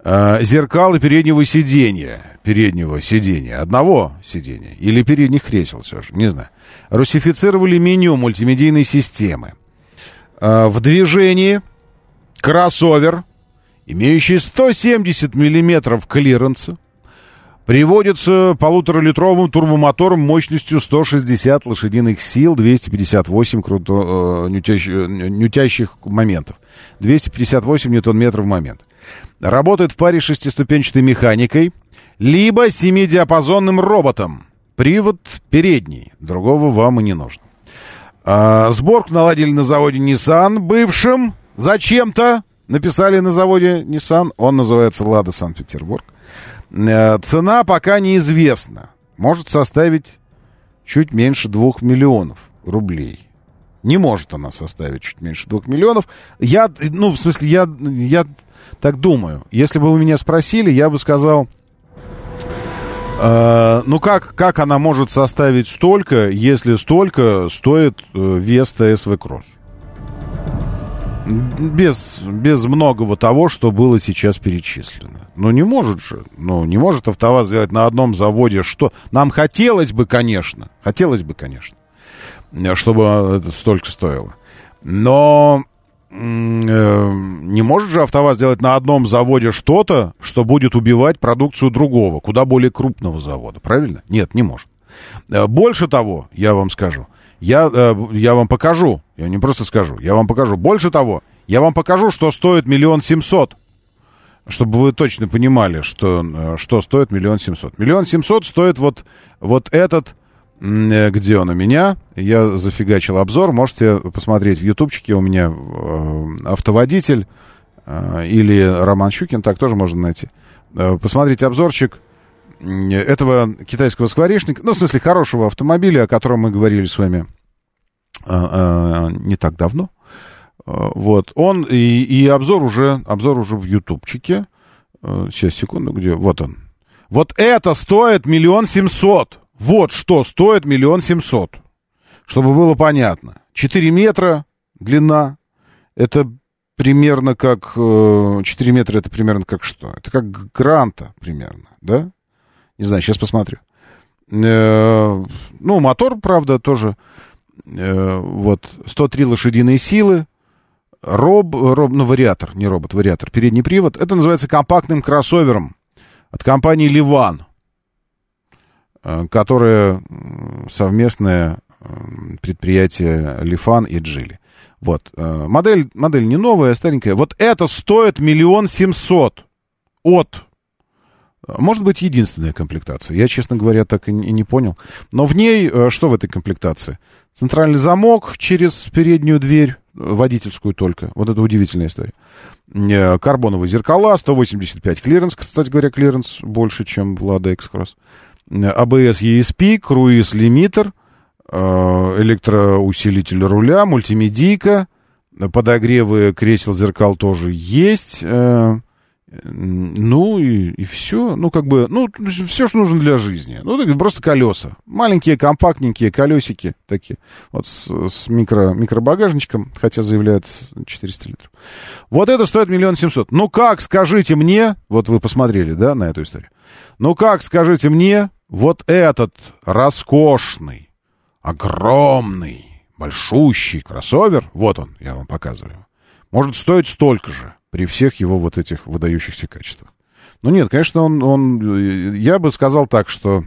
э, переднего сиденья. Переднего сиденья. Одного сиденья. Или передних кресел все же. Не знаю. Русифицировали меню мультимедийной системы. Э, в движении кроссовер, имеющий 170 миллиметров клиренса, Приводится полуторалитровым турбомотором мощностью 160 лошадиных сил, 258 круто, э, нютящих, моментов. 258 ньютон-метров в момент. Работает в паре шестиступенчатой механикой, либо семидиапазонным роботом. Привод передний, другого вам и не нужно. А, сборку наладили на заводе Nissan, бывшем, зачем-то написали на заводе Nissan, он называется «Лада Санкт-Петербург». Э, цена пока неизвестна. Может составить чуть меньше двух миллионов рублей. Не может она составить чуть меньше двух миллионов. Я, ну, в смысле, я, я так думаю. Если бы вы меня спросили, я бы сказал, э, ну как, как она может составить столько, если столько стоит э, Веста СВ Кросс? Без, без многого того, что было сейчас перечислено. Ну, не может же. Ну, не может АвтоВАЗ сделать на одном заводе что... Нам хотелось бы, конечно, хотелось бы, конечно, чтобы это столько стоило. Но э, не может же АвтоВАЗ сделать на одном заводе что-то, что будет убивать продукцию другого, куда более крупного завода, правильно? Нет, не может. Э, больше того, я вам скажу, я, э, я вам покажу, я не просто скажу, я вам покажу. Больше того, я вам покажу, что стоит миллион семьсот. Чтобы вы точно понимали, что, э, что стоит миллион семьсот. Миллион семьсот стоит вот, вот этот, э, где он у меня. Я зафигачил обзор. Можете посмотреть в ютубчике. У меня автоводитель или Роман Щукин. Так тоже можно найти. Посмотрите обзорчик этого китайского скворечника, ну, в смысле, хорошего автомобиля, о котором мы говорили с вами а, а, не так давно. А, вот, он, и, и обзор уже, обзор уже в ютубчике. Сейчас, секунду, где, вот он. Вот это стоит миллион семьсот. Вот что стоит миллион семьсот. Чтобы было понятно. 4 метра длина, Это примерно как... 4 метра это примерно как что? Это как гранта примерно, да? Не знаю, сейчас посмотрю. Ну, мотор, правда, тоже вот 103 лошадиные силы, роб, роб, ну, вариатор, не робот, вариатор, передний привод. Это называется компактным кроссовером от компании «Ливан», э, которая совместное предприятие «Лифан» и «Джили». Вот. Э, модель, модель не новая, а старенькая. Вот это стоит миллион семьсот от может быть, единственная комплектация. Я, честно говоря, так и не понял. Но в ней, э, что в этой комплектации? Центральный замок через переднюю дверь, водительскую только. Вот это удивительная история. Э, карбоновые зеркала, 185 клиренс, кстати говоря, клиренс больше, чем в Lada X-Cross. ABS ESP, круиз-лимитер, э, электроусилитель руля, мультимедийка, подогревы кресел зеркал тоже есть. Ну и, и все. Ну, как бы, ну, все, что нужно для жизни. Ну, так, просто колеса. Маленькие, компактненькие колесики такие. Вот с, с микро, микробагажничком, хотя заявляют 400 литров. Вот это стоит миллион семьсот. Ну, как, скажите мне, вот вы посмотрели, да, на эту историю. Ну, как, скажите мне, вот этот роскошный, огромный, большущий кроссовер, вот он, я вам показываю, может стоить столько же при всех его вот этих выдающихся качествах. Ну нет, конечно, он, он, я бы сказал так, что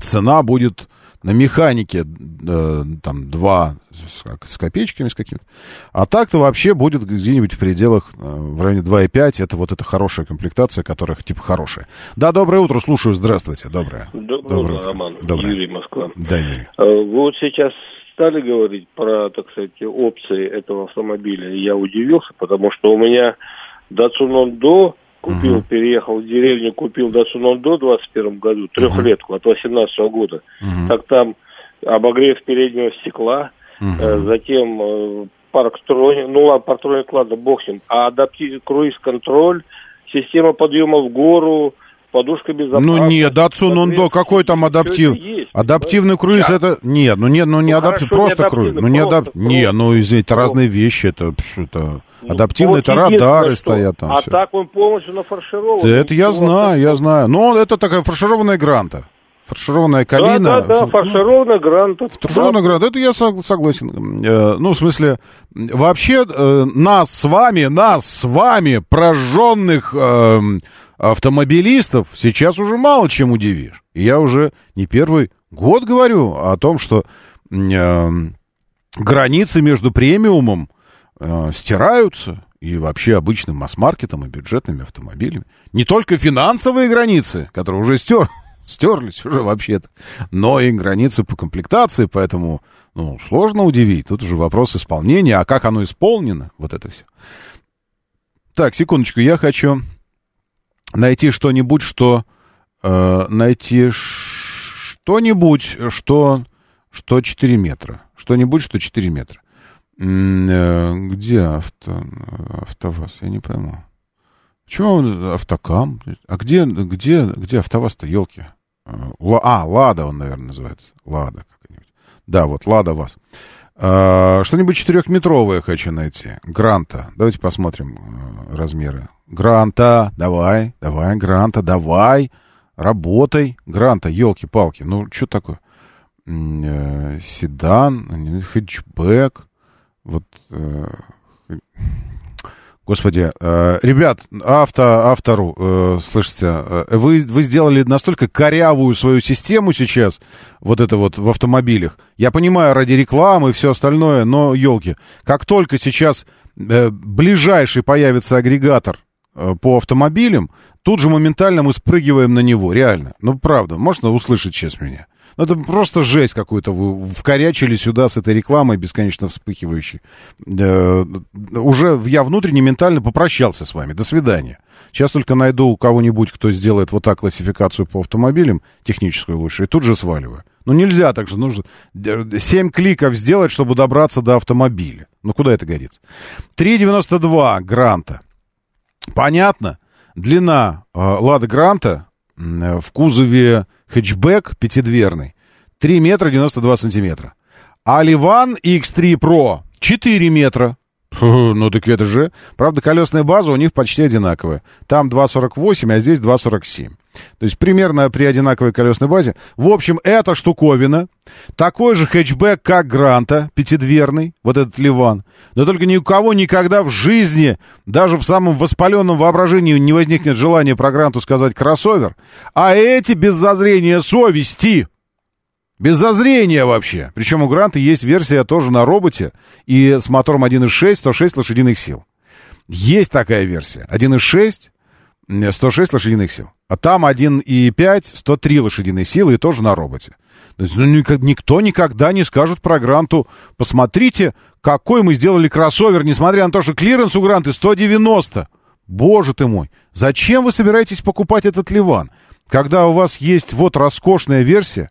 цена будет на механике э, там 2 с, с копеечками, с какими-то. А так-то вообще будет где-нибудь в пределах э, в районе 2,5. Это вот эта хорошая комплектация, которая типа хорошая. Да, доброе утро, слушаю, здравствуйте, доброе. Доброе, доброе утро, Роман. Доброе. Юрий Москва. Да, Юрий. Э, вы вот сейчас стали говорить про, так сказать, опции этого автомобиля, я удивился, потому что у меня Datsun до купил, uh-huh. переехал в деревню, купил Datsun до в 21 году, трехлетку uh-huh. от 18 года. Uh-huh. Так там обогрев переднего стекла, uh-huh. э, затем э, парктроник, ну ладно, парктроник, ладно, бог с ним, а адаптив, круиз-контроль, система подъема в гору, подушка безопасности. Ну нет, Датсун Ондо, какой там адаптив? Есть, Адаптивный круиз да. это... Нет, ну нет, ну не ну, адаптив, просто не круиз. Ну не адап... Не, ну извините, это разные вещи, это... это... Ну, адаптивные это радары что, стоят там. А все. так он полностью нафарширован. Да, это я знаю, я знаю. Но это такая фаршированная гранта. Фаршированная калина. Да, да, да, фаршированная гранта. Фаршированная да. гранта, это я согласен. Э, ну, в смысле, вообще э, нас с вами, нас с вами, прожженных э, автомобилистов, сейчас уже мало чем удивишь. И я уже не первый год говорю о том, что э, границы между премиумом э, стираются и вообще обычным масс-маркетом и бюджетными автомобилями. Не только финансовые границы, которые уже стер, стерлись уже вообще-то, но и границы по комплектации, поэтому ну, сложно удивить. Тут уже вопрос исполнения, а как оно исполнено, вот это все. Так, секундочку, я хочу найти что-нибудь, что... Э, найти что-нибудь, что, что 4 метра. Что-нибудь, что 4 метра. Э, где авто, АвтоВАЗ? Я не пойму. Почему автокам? А где, где, где АвтоВАЗ-то, елки? А, Лада он, наверное, называется. Лада какая-нибудь. Да, вот, Лада ВАЗ. А, что-нибудь четырехметровое хочу найти. Гранта. Давайте посмотрим э, размеры. Гранта, давай, давай, Гранта, давай. Работай. Гранта, елки-палки. Ну, что такое? Э, седан, хэтчбэк. Вот... Э, Господи, э, ребят, авто, автору, э, слышите, э, вы, вы сделали настолько корявую свою систему сейчас, вот это вот в автомобилях. Я понимаю, ради рекламы и все остальное, но, елки, как только сейчас э, ближайший появится агрегатор по автомобилям, тут же моментально мы спрыгиваем на него, реально. Ну, правда, можно услышать сейчас меня? Ну, это просто жесть какую-то вы вкорячили сюда с этой рекламой бесконечно вспыхивающей. Э, уже я внутренне ментально попрощался с вами. До свидания. Сейчас только найду у кого-нибудь, кто сделает вот так классификацию по автомобилям, техническую лучше, и тут же сваливаю. Ну, нельзя так же. Нужно 7 кликов сделать, чтобы добраться до автомобиля. Ну, куда это годится? 3,92 гранта. Понятно? Длина э, Лада Гранта э, в кузове хэтчбэк пятидверный. 3 метра 92 сантиметра. А Ливан X3 Pro 4 метра Фу, ну так это же... Правда, колесная база у них почти одинаковая. Там 2,48, а здесь 2,47. То есть примерно при одинаковой колесной базе. В общем, эта штуковина, такой же хэтчбэк, как Гранта, пятидверный, вот этот Ливан. Но только ни у кого никогда в жизни, даже в самом воспаленном воображении не возникнет желания про Гранту сказать кроссовер. А эти без зазрения совести без зазрения вообще. Причем у Гранта есть версия тоже на роботе и с мотором 1.6, 106 лошадиных сил. Есть такая версия. 1.6, 106 лошадиных сил. А там 1.5, 103 лошадиные силы и тоже на роботе. Ну, никто никогда не скажет про Гранту, посмотрите, какой мы сделали кроссовер, несмотря на то, что клиренс у Гранты 190. Боже ты мой, зачем вы собираетесь покупать этот Livan? Когда у вас есть вот роскошная версия,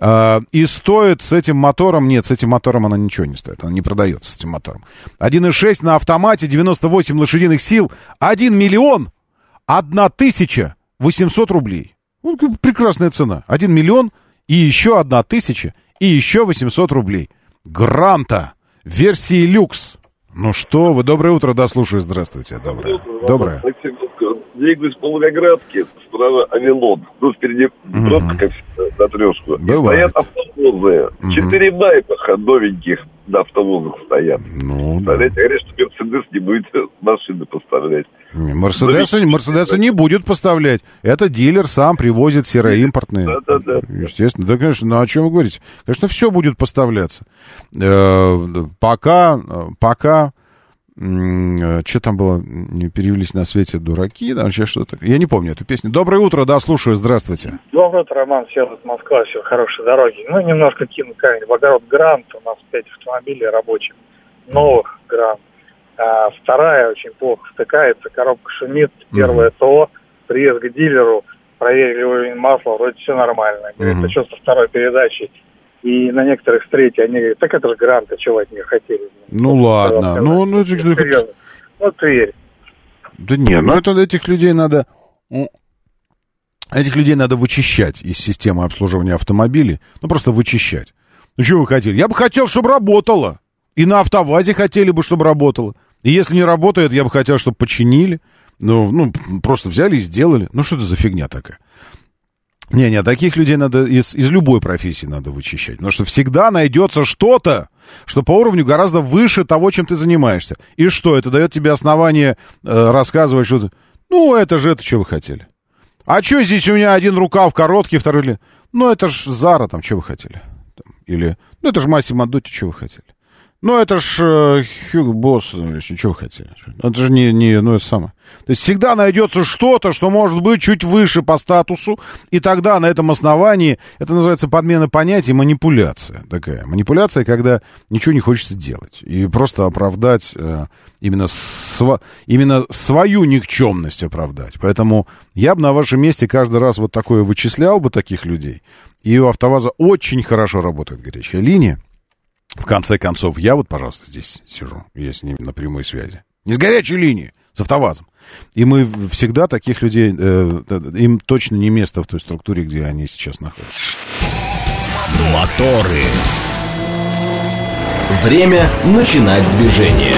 Э, и стоит с этим мотором... Нет, с этим мотором она ничего не стоит. Она не продается с этим мотором. 1.6 на автомате, 98 лошадиных сил, 1 миллион 1 тысяча 800 рублей. Ну, прекрасная цена. 1 миллион и еще 1 тысяча и еще 800 рублей. Гранта. Версии люкс. Ну что вы, доброе утро, да, слушаю, здравствуйте. Доброе. Доброе. Двигаюсь по Волгоградке, справа Авилон. Ну, впереди пробка, как всегда, на трешку. Бывает. Стоят автовозы. Четыре байпаха новеньких на автовозах стоят. Ну, Представляете, да. говорят, что Мерседес не будет машины поставлять. Мерседеса, Мерседеса не будет поставлять. Это дилер сам привозит сероимпортные. Да, да, да. Естественно. Да, конечно, ну о чем вы говорите? Конечно, все будет поставляться. Э, пока, пока Э, что там было? Не перевелись на свете дураки, там вообще что-то. Я не помню эту песню. Доброе утро, да, слушаю, здравствуйте. Доброе утро, Роман, Сергей Москва, все, хорошей дороги. Ну, немножко кину камень. В огород Грант, у нас пять автомобилей рабочих, новых Грант. А, вторая очень плохо стыкается, коробка шумит, первое. ТО, приезд к дилеру, проверили уровень масла, вроде все нормально. Говорит, а что со второй передачей? И на некоторых третьей они говорят, так это же грант, а чего от них хотели? Ну ладно, ну, ну это же... Серьезно. Ну, Тверь. Да не, ну это этих людей надо... Этих людей надо вычищать из системы обслуживания автомобилей. Ну, просто вычищать. Ну, что вы хотели? Я бы хотел, чтобы работало. И на автовазе хотели бы, чтобы работало. И если не работает, я бы хотел, чтобы починили. Ну, ну, просто взяли и сделали. Ну, что это за фигня такая? Не-не, таких людей надо из, из любой профессии надо вычищать. Потому что всегда найдется что-то, что по уровню гораздо выше того, чем ты занимаешься. И что, это дает тебе основание э, рассказывать что-то. Ну, это же это, что вы хотели. А что здесь у меня один рукав короткий, второй... Ну, это ж Зара, там, что вы хотели. Или, ну, это же Массимо Дутти, что вы хотели. Ну, это ж э, Хьюго Босс, ну, что вы хотели? Это же не, не, ну, это самое. То есть всегда найдется что-то, что может быть чуть выше по статусу, и тогда на этом основании, это называется подмена понятий, манипуляция такая. Манипуляция, когда ничего не хочется делать. И просто оправдать э, именно, сва, именно свою никчемность оправдать. Поэтому я бы на вашем месте каждый раз вот такое вычислял бы таких людей. И у АвтоВАЗа очень хорошо работает горячая линия. В конце концов, я вот, пожалуйста, здесь сижу, я с ними на прямой связи. Не с горячей линии, с автовазом. И мы всегда таких людей, э, им точно не место в той структуре, где они сейчас находятся. Моторы. Время начинать движение.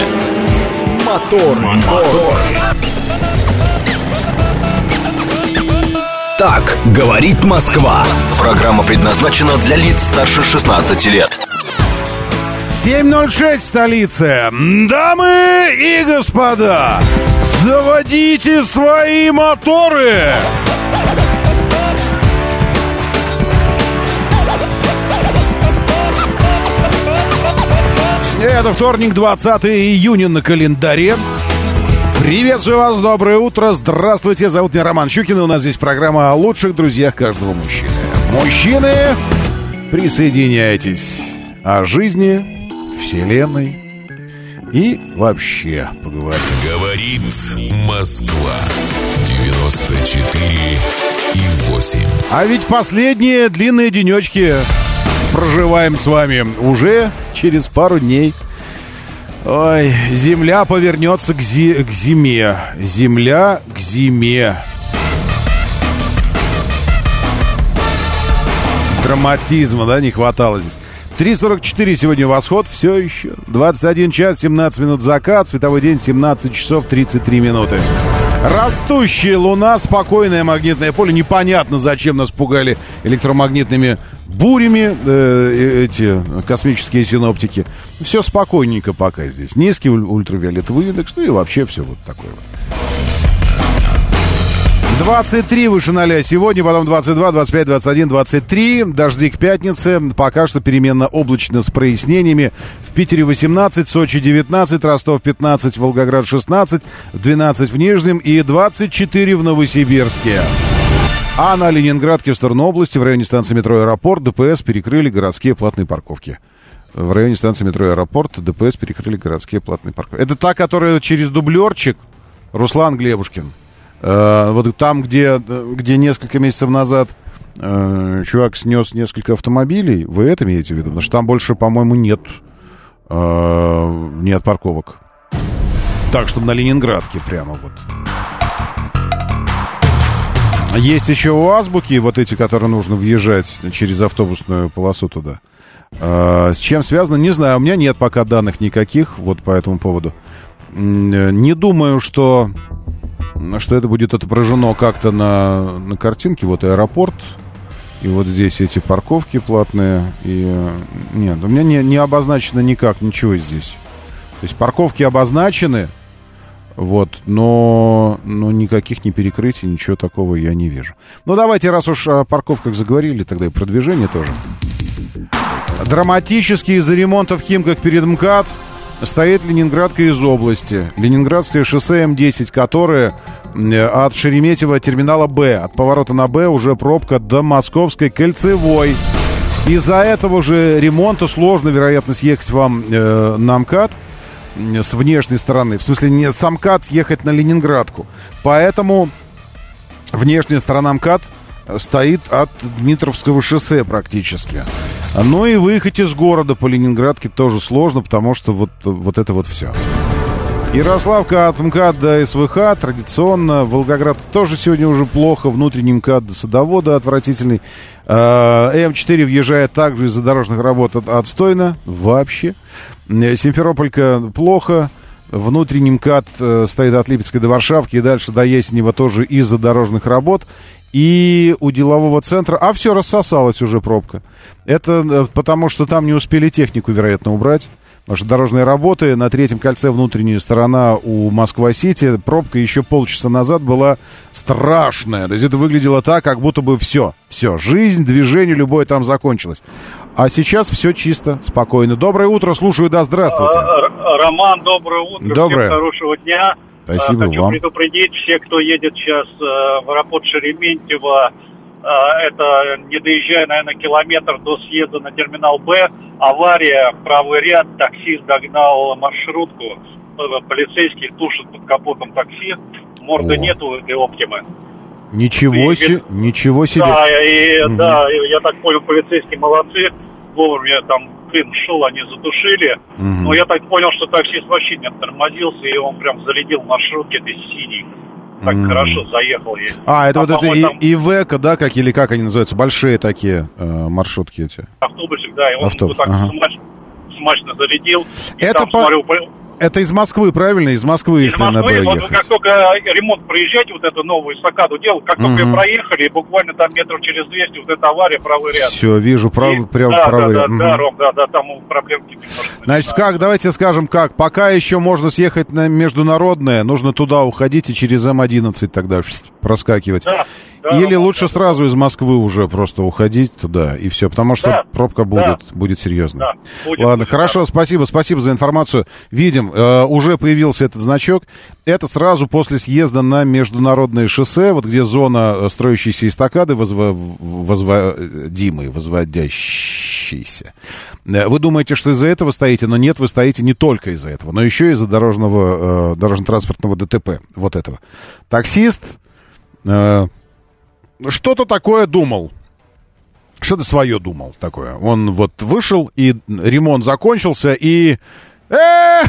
Мотор, мотор. Так говорит Москва. Программа предназначена для лиц старше 16 лет. 7.06 в столице. Дамы и господа, заводите свои моторы! Это вторник, 20 июня на календаре. Приветствую вас, доброе утро, здравствуйте, зовут меня Роман Щукин, и у нас здесь программа о лучших друзьях каждого мужчины. Мужчины, присоединяйтесь о жизни, Вселенной и вообще поговорим. Говорит Москва 94 и 8. А ведь последние длинные денечки проживаем с вами уже через пару дней. Ой, земля повернется к, зи к зиме. Земля к зиме. Драматизма, да, не хватало здесь. 3.44 сегодня восход, все еще. 21 час 17 минут закат, световой день 17 часов 33 минуты. Растущая луна, спокойное магнитное поле. Непонятно, зачем нас пугали электромагнитными бурями э, эти космические синоптики. Все спокойненько пока здесь. Низкий уль- ультрафиолетовый индекс, ну и вообще все вот такое вот. 23 выше 0 сегодня, потом 22, 25, 21, 23. Дожди к пятнице. Пока что переменно облачно с прояснениями. В Питере 18, Сочи 19, Ростов 15, Волгоград 16, 12 в Нижнем и 24 в Новосибирске. А на Ленинградке в сторону области в районе станции метро «Аэропорт» ДПС перекрыли городские платные парковки. В районе станции метро «Аэропорт» ДПС перекрыли городские платные парковки. Это та, которая через дублерчик Руслан Глебушкин. Э, вот там, где, где несколько месяцев назад э, чувак снес несколько автомобилей, вы это имеете в виду? Потому что там больше, по-моему, нет, э, нет парковок. Так, чтобы на Ленинградке прямо вот. Есть еще у Азбуки, вот эти, которые нужно въезжать через автобусную полосу туда. С чем связано, не знаю. У меня нет пока данных никаких вот по этому поводу. Не думаю, что, что это будет отображено как-то на, на картинке. Вот аэропорт, и вот здесь эти парковки платные. И э, нет, у меня не, не обозначено никак ничего здесь. То есть парковки обозначены, вот, но, но никаких не перекрытий, ничего такого я не вижу. Ну, давайте, раз уж о парковках заговорили, тогда и про движение тоже. Драматически из-за ремонта в Химках перед МКАД стоит Ленинградка из области. Ленинградское шоссе М10, которое э, от Шереметьево терминала Б, от поворота на Б уже пробка до Московской кольцевой. Из-за этого же ремонта сложно, вероятно, съехать вам э, на МКАД с внешней стороны. В смысле, не с МКАД съехать на Ленинградку. Поэтому внешняя сторона МКАД стоит от Дмитровского шоссе практически. Ну и выехать из города по Ленинградке тоже сложно, потому что вот, вот это вот все. Ярославка от МКАД до СВХ традиционно. Волгоград тоже сегодня уже плохо. Внутренний МКАД до Садовода отвратительный. А, М4 въезжает также из-за дорожных работ от- отстойно. Вообще. Симферополька плохо. Внутренний МКАД э, стоит от Липецкой до Варшавки и дальше до Ясенева тоже из-за дорожных работ. И у делового центра... А все, рассосалась уже пробка. Это э, потому, что там не успели технику, вероятно, убрать. Потому что дорожные работы на третьем кольце внутренняя сторона у Москва-Сити. Пробка еще полчаса назад была страшная. То есть это выглядело так, как будто бы все. Все. Жизнь, движение любое там закончилось. А сейчас все чисто, спокойно. Доброе утро, слушаю, да, здравствуйте. Роман, доброе утро. Доброе. Всем хорошего дня. Спасибо Хочу вам. предупредить все, кто едет сейчас э, в аэропорт Шереметьево, а, это не доезжая, наверное, километр до съезда на терминал Б, авария, правый ряд, таксист догнал маршрутку, Э, полицейский тушит под капотом такси, морды О. нету этой оптимы. Ничего И- себе, ничего себе. Да, и Мгм. да, я так понял, полицейские молодцы, вовремя там дым шел, они затушили. Мгм. Но я так понял, что таксист вообще не оттормозился, и он прям залетел в маршрутке этой синий. Так Мгм. хорошо заехал ей. А, это Там, вот это и, Ивека, да, как или как они называются? Большие такие э, маршрутки эти. автобусик, да, и он Автобус, вот так ага. смач- смачно залетел. И Это там, по- смотрю, по- Это из Москвы, правильно? Из Москвы, из если Москвы, Б вот ехать. как только ремонт проезжаете, вот эту новую эстакаду делал, как только ее проехали, буквально там метров через 200, вот эта авария, правый ряд. Все, вижу, прав, И- прям да, правый да, ряд. да, Мгм. да, Ром, да, да, там проблемки немножко. Значит, как, давайте скажем как, пока еще можно съехать на международное, нужно туда уходить и через М11 тогда проскакивать. Да, да, Или Роман, лучше да, сразу из Москвы уже просто уходить туда, и все, потому что Да, пробка да. будет, будет серьезная. Да, будет, Ладно, будет, хорошо, да. спасибо, спасибо за информацию. Видим, э, уже появился этот значок. Это сразу после съезда на международное шоссе, вот где зона э, строящейся эстакады, возва- возводимой, возводящейся. Э, Вы думаете, что из-за этого стоите, но нет, вы стоите не только из-за этого, но еще из-за дорожного, э, дорожно-транспортного ДТП, вот этого. Таксист э, что-то такое думал. Что-то свое думал такое. Он вот вышел, и ремонт закончился, и... э,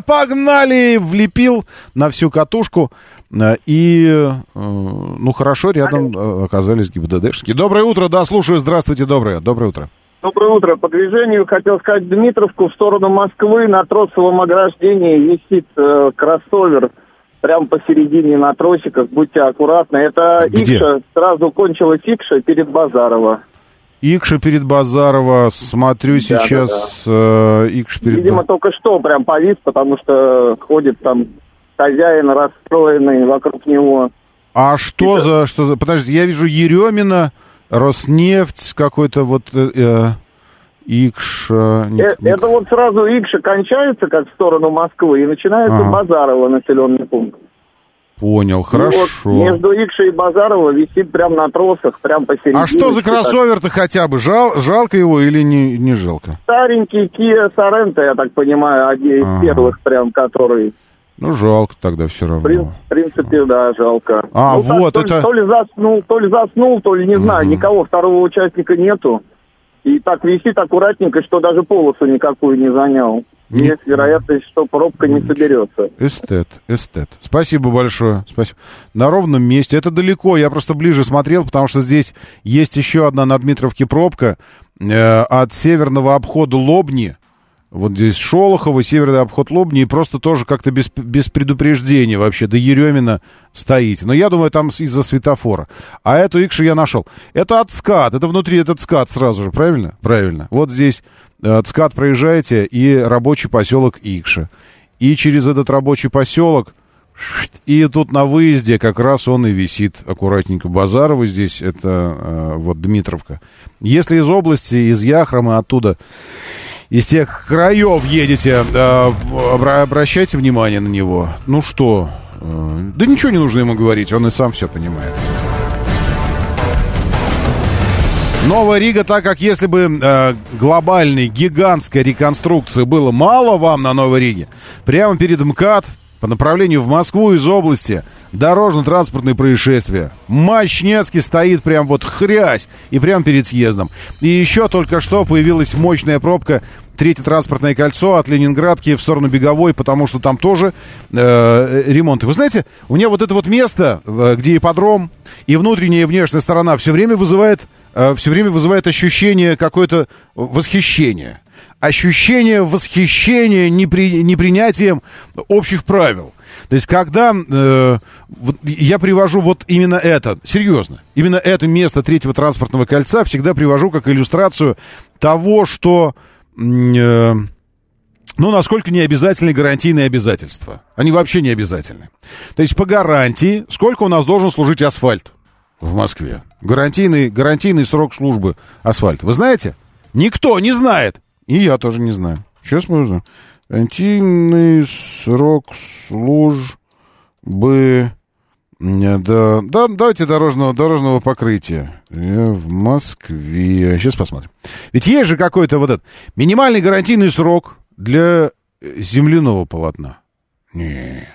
Погнали! Влепил на всю катушку. Э, И, э, ну, хорошо, рядом э, оказались ГИБДДшники. Доброе утро, да, слушаю. Здравствуйте, доброе. Доброе утро. Доброе утро. По движению хотел сказать Дмитровку в сторону Москвы на тросовом ограждении висит э, кроссовер прямо посередине на тросиках. Будьте аккуратны. Это Где? Икша. Сразу кончилась Икша перед Базарова. Икша перед Базарова, смотрю Да, сейчас, э, Икша перед... Видимо, только что прям повис, потому что ходит там хозяин расстроенный вокруг него. А что за, что за... Подожди, я вижу Еремина, Роснефть, какой-то вот... э, э, Икша... не- Э, Это вот сразу Икша кончается, как в сторону Москвы, и начинается Ага. Базарова населенный пункт. Понял, И хорошо. вот между Икшей и Базарова висит прям на тросах, прям посередине. А что за кроссовер-то хотя бы? Жал, жалко его или не, не жалко? Старенький Kia Sorento, я так понимаю, один из Ага. первых прям, который... Ну, жалко тогда все прин- равно. в принципе, да, жалко. А, Ну, так, вот то ли- это- То ли заснул, то ли заснул, то ли не знаю, Мгм. никого второго участника нету. И так висит аккуратненько, что даже полосу никакую не занял. Не- Есть вероятность, что пробка не соберется. Эстет, эстет. Спасибо большое. Спасибо. На ровном месте. Это далеко. Я просто ближе смотрел, потому что здесь есть еще одна на Дмитровке пробка э, от северного обхода Лобни. Вот здесь Шолохово, северный обход Лобни, и просто тоже как-то без, без предупреждения вообще до Еремина стоите. Но я думаю, там из-за светофора. А эту Икшу я нашел. Это от СКАТ, это внутри этот СКАТ сразу же, правильно? Правильно. Вот здесь э, от СКАТ проезжаете, и рабочий поселок Икша. И через этот рабочий поселок и тут на выезде как раз он и висит аккуратненько. Базарова здесь, это э, вот Дмитровка. Если из области, из Яхрома, оттуда, из тех краев едете, обра- обращайте внимание на него. Ну что, э, да ничего не нужно ему говорить, он и сам все понимает. Новая Рига, так как если бы э, глобальной, гигантской реконструкции было мало вам на Новой Риге, прямо перед МКАД по направлению в Москву из области дорожно-транспортные происшествия. Мощнецкий стоит прям вот хрясь и прямо перед съездом. И еще только что появилась мощная пробка Третье транспортное кольцо от Ленинградки в сторону Беговой, потому что там тоже э, ремонты. Вы знаете, у меня вот это вот место, э, где ипподром, и внутренняя и внешняя сторона все время вызывает, э, все время вызывает ощущение какое-то восхищения. Ощущение восхищения непри, непринятием общих правил. То есть, когда э, вот я привожу вот именно это, серьезно, именно это место третьего транспортного кольца всегда привожу как иллюстрацию того, что э, ну, насколько не обязательны гарантийные обязательства. Они вообще не обязательны. То есть, по гарантии, сколько у нас должен служить асфальт в Москве? Гарантийный, гарантийный срок службы асфальта. Вы знаете? Никто не знает. И я тоже не знаю. Сейчас мы узнаем. Гарантийный срок службы... Да, да, давайте дорожного, дорожного покрытия Я в Москве. Сейчас посмотрим. Ведь есть же какой-то вот этот минимальный гарантийный срок для земляного полотна. Не.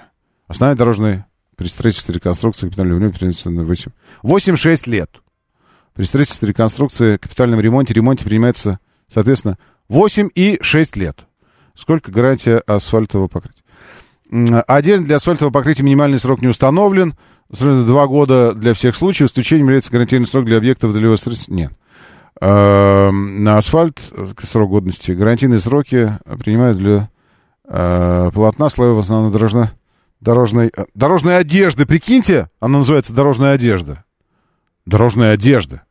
Основная дорожная при строительстве реконструкции капитального ремонта на 8. 8-6 лет. При строительстве реконструкции, капитальном ремонте, ремонте принимается, соответственно, 8 и 6 лет. Сколько гарантия асфальтового покрытия? Отдельно для асфальтового покрытия минимальный срок не установлен. Два года для всех случаев. Исключением является гарантийный срок для объектов долевого строительства. Нет. Э, На асфальт э, срок годности. Гарантийные сроки принимают для э, полотна слоев основной дорожной, дорожной, э, дорожной одежды. Прикиньте, она называется дорожная одежда. Дорожная одежда.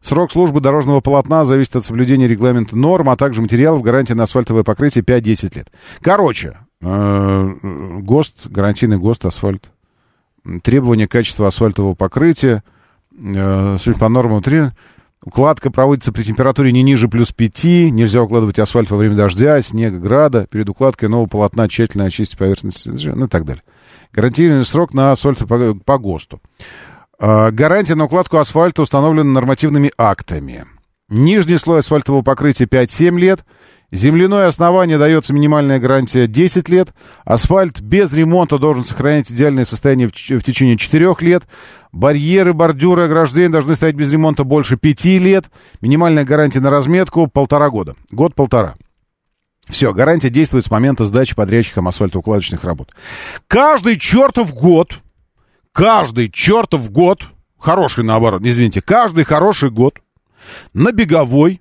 Срок службы дорожного полотна зависит от соблюдения регламента норм, а также материалов гарантии на асфальтовое покрытие 5-10 лет. Короче, э, ГОСТ, гарантийный ГОСТ, асфальт. Требования качества асфальтового покрытия. Э, Судя по нормам 3, укладка проводится при температуре не ниже плюс 5. Нельзя укладывать асфальт во время дождя, снега, града. Перед укладкой нового полотна тщательно очистить поверхность, ну и так далее. Гарантийный срок на асфальт по, по ГОСТу. Э, Гарантия на укладку асфальта установлена нормативными актами. Нижний слой асфальтового покрытия 5-7 лет. Земляное основание дается минимальная гарантия 10 лет. Асфальт без ремонта должен сохранять идеальное состояние в, в течение 4 лет. Барьеры, бордюры, ограждения должны стоять без ремонта больше 5 лет. Минимальная гарантия на разметку полтора года. Год-полтора. Все, гарантия действует с момента сдачи подрядчикам асфальтоукладочных работ. Каждый чертов год, каждый чертов год, хороший наоборот, извините, каждый хороший год на беговой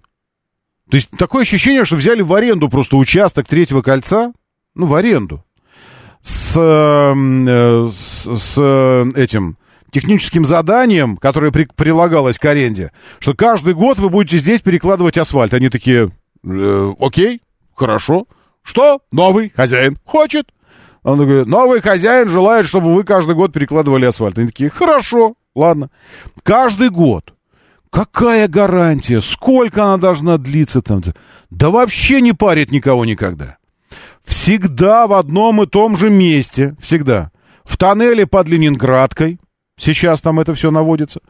То есть такое ощущение, что взяли в аренду просто участок третьего кольца, ну, в аренду, с, э, с, с э, этим техническим заданием, которое при, прилагалось к аренде, что каждый год вы будете здесь перекладывать асфальт. Они такие, э, окей, хорошо. Что? Новый хозяин хочет. Он говорит, новый хозяин желает, чтобы вы каждый год перекладывали асфальт. Они такие, хорошо, ладно. Каждый год. Какая гарантия? Сколько она должна длиться там? Да вообще не парит никого никогда. Всегда в одном и том же месте. Всегда. В тоннеле под Ленинградкой. Сейчас там это все наводится.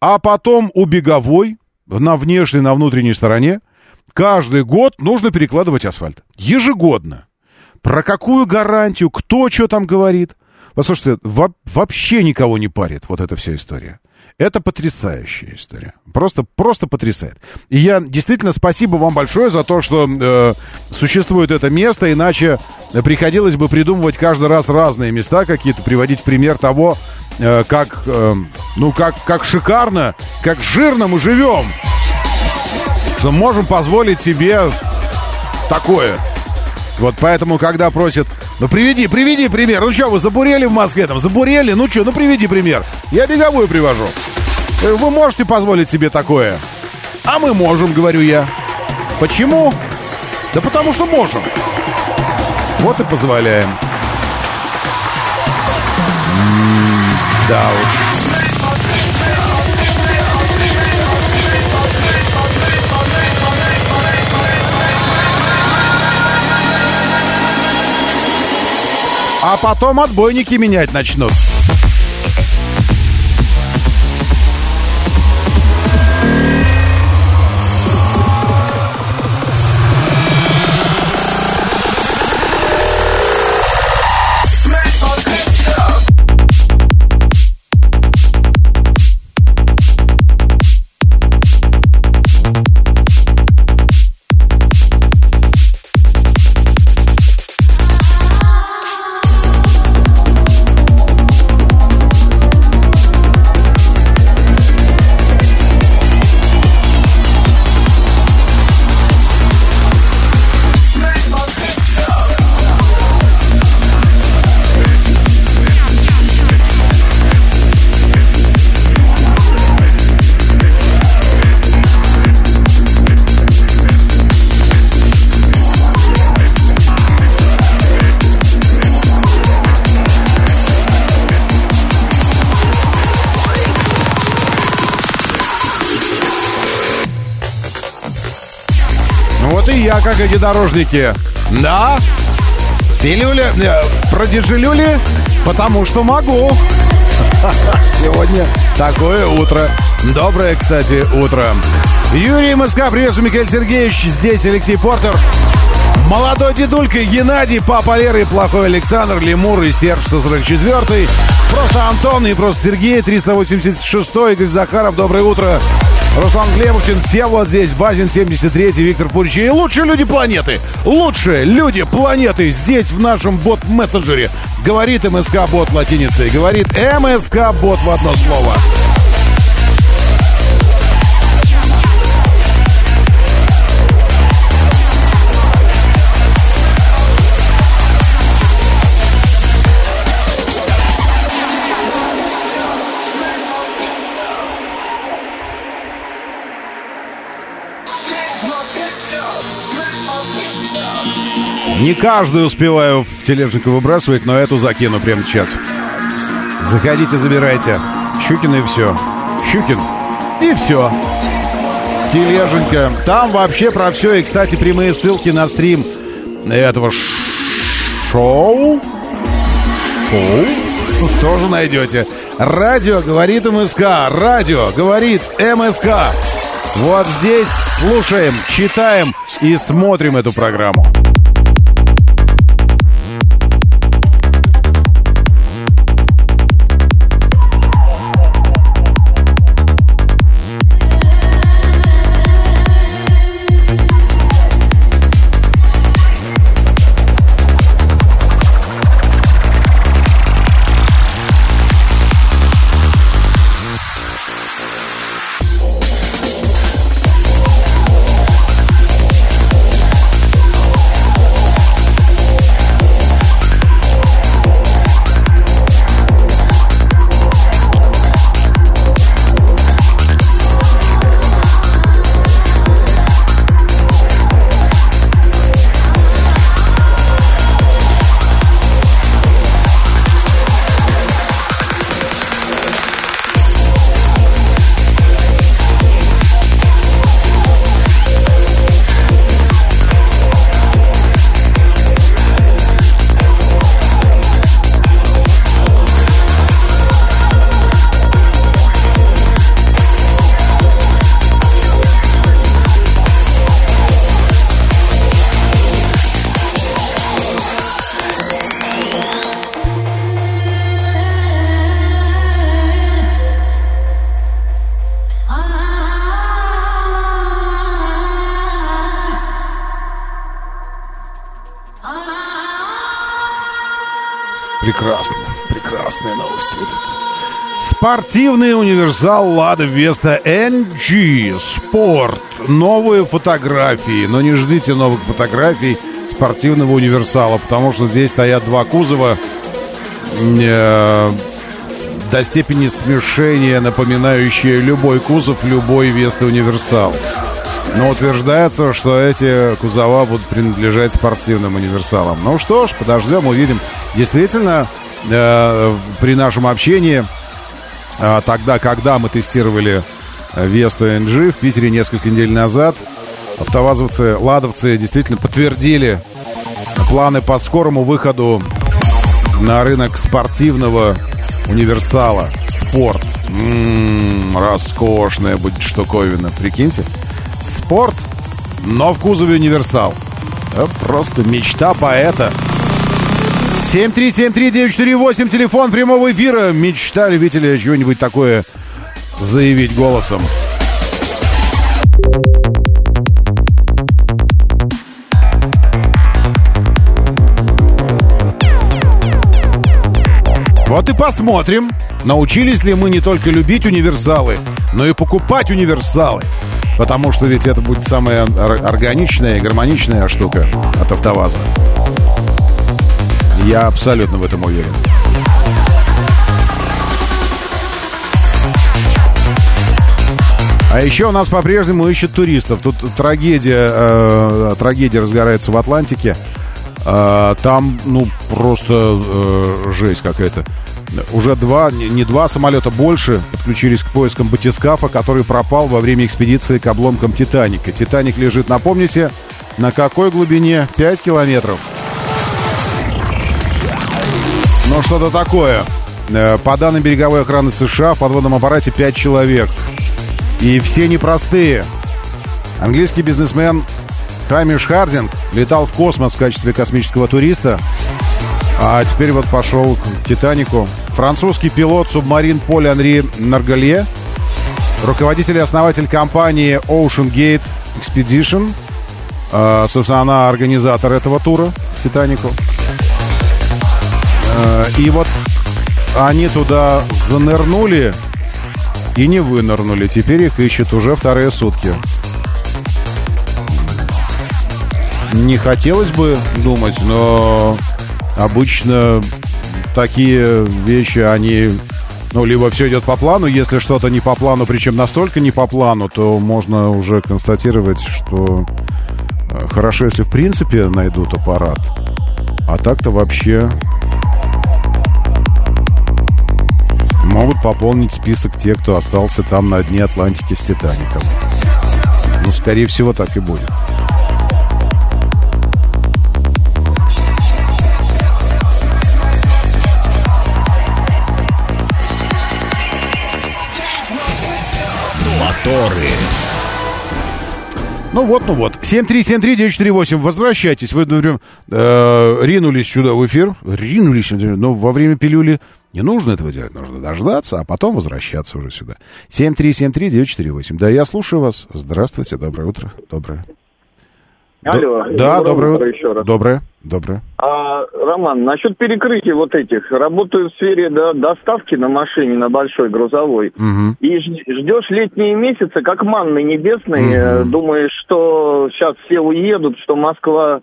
А потом у Беговой, на внешней, на внутренней стороне, каждый год нужно перекладывать асфальт. Ежегодно. Про какую гарантию, кто что там говорит. Послушайте, во- вообще никого не парит вот эта вся история. Это потрясающая история. Просто, просто потрясает. И я действительно спасибо вам большое за то, что э, существует это место, иначе приходилось бы придумывать каждый раз разные места какие-то, приводить пример того, э, как, э, ну, как, как шикарно, как жирно мы живем. Что можем позволить себе такое. Вот поэтому, когда просят, ну приведи, приведи пример. Ну что, вы забурели в Москве там? Забурели? Ну что, ну приведи пример. Я беговую привожу. Э, Вы можете позволить себе такое? А мы можем, говорю я. Почему? Да потому что можем. Вот и позволяем. М, Да уж. А потом отбойники менять начнут. И как эти дорожники. Да, пилюли, э, продежелюли, потому что могу. Сегодня такое утро. Доброе, кстати, утро. Юрий МСК, приветствую, Михаил Сергеевич. Здесь Алексей Портер. Молодой дедулька Геннадий, папа Леры, плохой Александр, Лемур и Серж 144 Просто Антон и просто Сергей, 386 Игорь Захаров, доброе утро. Руслан Глебушкин, все вот здесь, Базин 73 Виктор Пурич и лучшие люди планеты. Лучшие люди планеты здесь в нашем бот-мессенджере. Говорит МСК-бот латиницей, говорит МСК-бот в одно слово. Не каждую успеваю в тележнику выбрасывать, но эту закину прямо сейчас. Заходите, забирайте. Щукин и все. Щукин и все. Тележенька. Там вообще про все. И, кстати, прямые ссылки на стрим этого шоу. Шоу. Тоже найдете. Радио говорит МСК. Радио говорит МСК. Вот здесь слушаем, читаем и смотрим эту программу. Спортивный универсал Лада Веста NG Спорт. Новые фотографии, но не ждите новых фотографий спортивного универсала, потому что здесь стоят два кузова э, до степени смешения, напоминающие любой кузов, любой Веста универсал. Но утверждается, что эти кузова будут принадлежать спортивным универсалам. Ну что ж, подождем, увидим. Действительно, э, при нашем общении, тогда, когда мы тестировали Весту NG в Питере несколько недель назад, автовазовцы, ладовцы действительно подтвердили планы по скорому выходу на рынок спортивного универсала. Спорт. М-м, роскошная будет штуковина. Прикиньте. Спорт, но в кузове универсал. Это просто мечта поэта. 7373948, телефон прямого эфира. Мечта любителя чего-нибудь такое заявить голосом. Вот и посмотрим, научились ли мы не только любить универсалы, но и покупать универсалы. Потому что ведь это будет самая органичная и гармоничная штука от АвтоВАЗа. Я абсолютно в этом уверен. А еще у нас по-прежнему ищут туристов. Тут трагедия, э, трагедия разгорается в Атлантике. Э, там, ну, просто э, жесть какая-то. Уже два, не два самолета больше подключились к поискам батискафа, который пропал во время экспедиции к обломкам Титаника. Титаник лежит, напомните, на какой глубине? 5 километров. Ну, что-то такое. Э, по данным береговой охраны США, в подводном аппарате 5 человек. И все непростые. Английский бизнесмен Хамиш Хардинг летал в космос в качестве космического туриста. А теперь вот пошел к «Титанику». Французский пилот субмарин Поль Анри Наргалье, руководитель и основатель компании Ocean Gate Expedition. Э, собственно, она организатор этого тура «Титанику». Э, и вот они туда занырнули и не вынырнули. Теперь их ищут уже вторые сутки. Не хотелось бы думать, но обычно такие вещи, они... Ну, либо все идет по плану, если что-то не по плану, причем настолько не по плану, то можно уже констатировать, что э, хорошо, если в принципе найдут аппарат. А так-то вообще могут пополнить список тех, кто остался там на дне Атлантики с Титаником. Ну, скорее всего, так и будет. Моторы. Ну вот, ну вот. 7373948. Возвращайтесь. Вы, например, э, ринулись сюда в эфир. Ринулись, но во время пилюли не нужно этого делать. Нужно дождаться, а потом возвращаться уже сюда. 7373948. Да, я слушаю вас. Здравствуйте, доброе утро. Доброе. Алло. Да, доброе утро. еще раз. Доброе, доброе. А, Роман, насчет перекрытия вот этих. Работаю в сфере да, доставки на машине, на большой грузовой. Мгм. И ждешь летние месяцы, как манны небесные. э, Думаешь, что сейчас все уедут, что Москва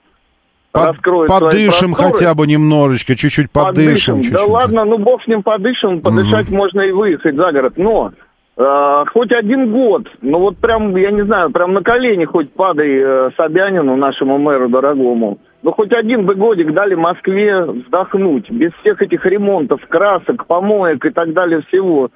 Под- подышим хотя бы немножечко, чуть-чуть подышим. Да чуть-чуть. ладно, ну бог с ним подышим, подышать можно и выехать за город. Но э, хоть один год, ну вот прям, я не знаю, прям на колени хоть падай э, Собянину, нашему мэру дорогому. Ну хоть один бы годик дали Москве вздохнуть, без всех этих ремонтов, красок, помоек и так далее всего.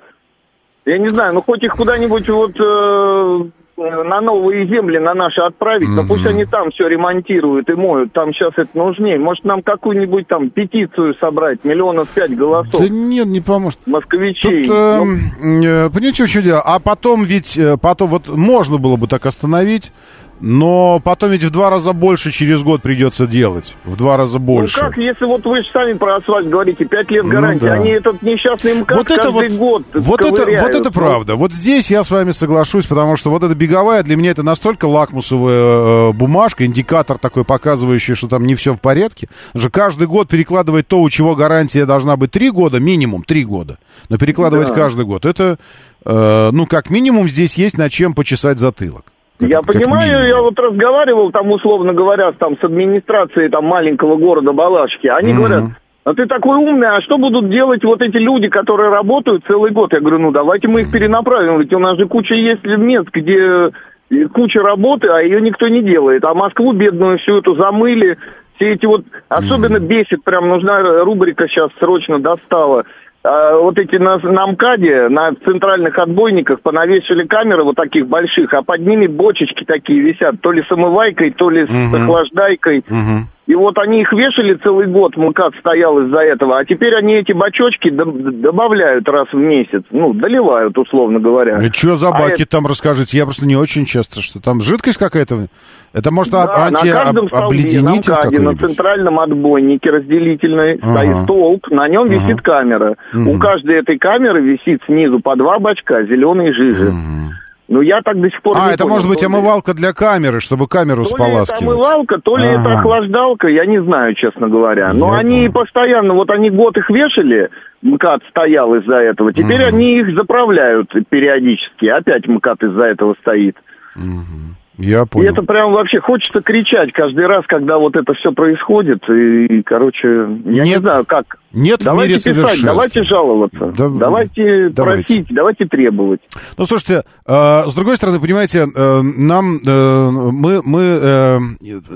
Я не знаю, ну хоть их куда-нибудь вот э, на новые земли на наши отправить, но пусть они там все ремонтируют и моют, там сейчас это нужнее. Может нам какую-нибудь там петицию собрать, миллионов пять голосов Да нет, не поможет. москвичей. Тут, Ну, эм, э, понимаете, в чем дело? А потом ведь, э, потом вот можно было бы так остановить, Но потом ведь в два раза больше через год придется делать. В два раза больше. Ну как, если вот вы же сами про асфальт говорите, пять лет Ну гарантии, да. они этот несчастный МКАД вот это вот, каждый год вот это, вот это правда. Вот здесь я с вами соглашусь, потому что вот эта беговая для меня это настолько лакмусовая э, бумажка, индикатор такой, показывающий, что там не все в порядке. Потому что каждый год перекладывать то, у чего гарантия должна быть три года, минимум три года, но перекладывать Да. каждый год, это, э, ну, как минимум здесь есть над чем почесать затылок. Я как понимаю, минимум. я вот разговаривал там, условно говоря, там, с администрацией там, маленького города Балашки. Они Мгм. говорят, а ты такой умный, а что будут делать вот эти люди, которые работают целый год? Я говорю, ну давайте мы их перенаправим, ведь у нас же куча есть мест, где э, куча работы, а ее никто не делает. А Москву бедную всю эту замыли. Все эти вот, особенно бесит, прям нужна рубрика сейчас срочно достала. А, вот эти на, на МКАДе, на центральных отбойниках понавешали камеры вот таких больших, а под ними бочечки такие висят, то ли с омывайкой, то ли с Мгм. охлаждайкой. Мгм. И вот они их вешали целый год, МКАД стоял из-за этого, а теперь они эти бочочки доб- добавляют раз в месяц, ну, доливают, условно говоря. И что за А баки это- там, расскажите? Я просто не очень часто, что там жидкость какая-то? Это может Да, а- на на антиобледенитель на какой-нибудь? центральном отбойнике разделительной Ага. стоит столб, на нем Ага. висит камера. Мгм. У каждой этой камеры висит снизу по два бачка зеленой жижи. Мгм. Ну, я так до сих пор А, не это понял, может быть то ли- омывалка для камеры, чтобы камеру То ли это споласкивать. омывалка, то ли это Ага. охлаждалка, я не знаю, честно говоря. Но Я они понял. постоянно, вот они год их вешали, МКАД стоял из-за этого. Теперь Мгм. они их заправляют периодически. Опять МКАД из-за этого стоит. Мгм. Я И понял. это прям вообще хочется кричать каждый раз, когда вот это все происходит. И, и, короче, я не Нет. знаю, как. Нет в давайте мире писать, совершенства. давайте жаловаться, Да- давайте, давайте. просить, давайте требовать. Ну, слушайте, э, с другой стороны, понимаете, э, нам, э, мы, мы э,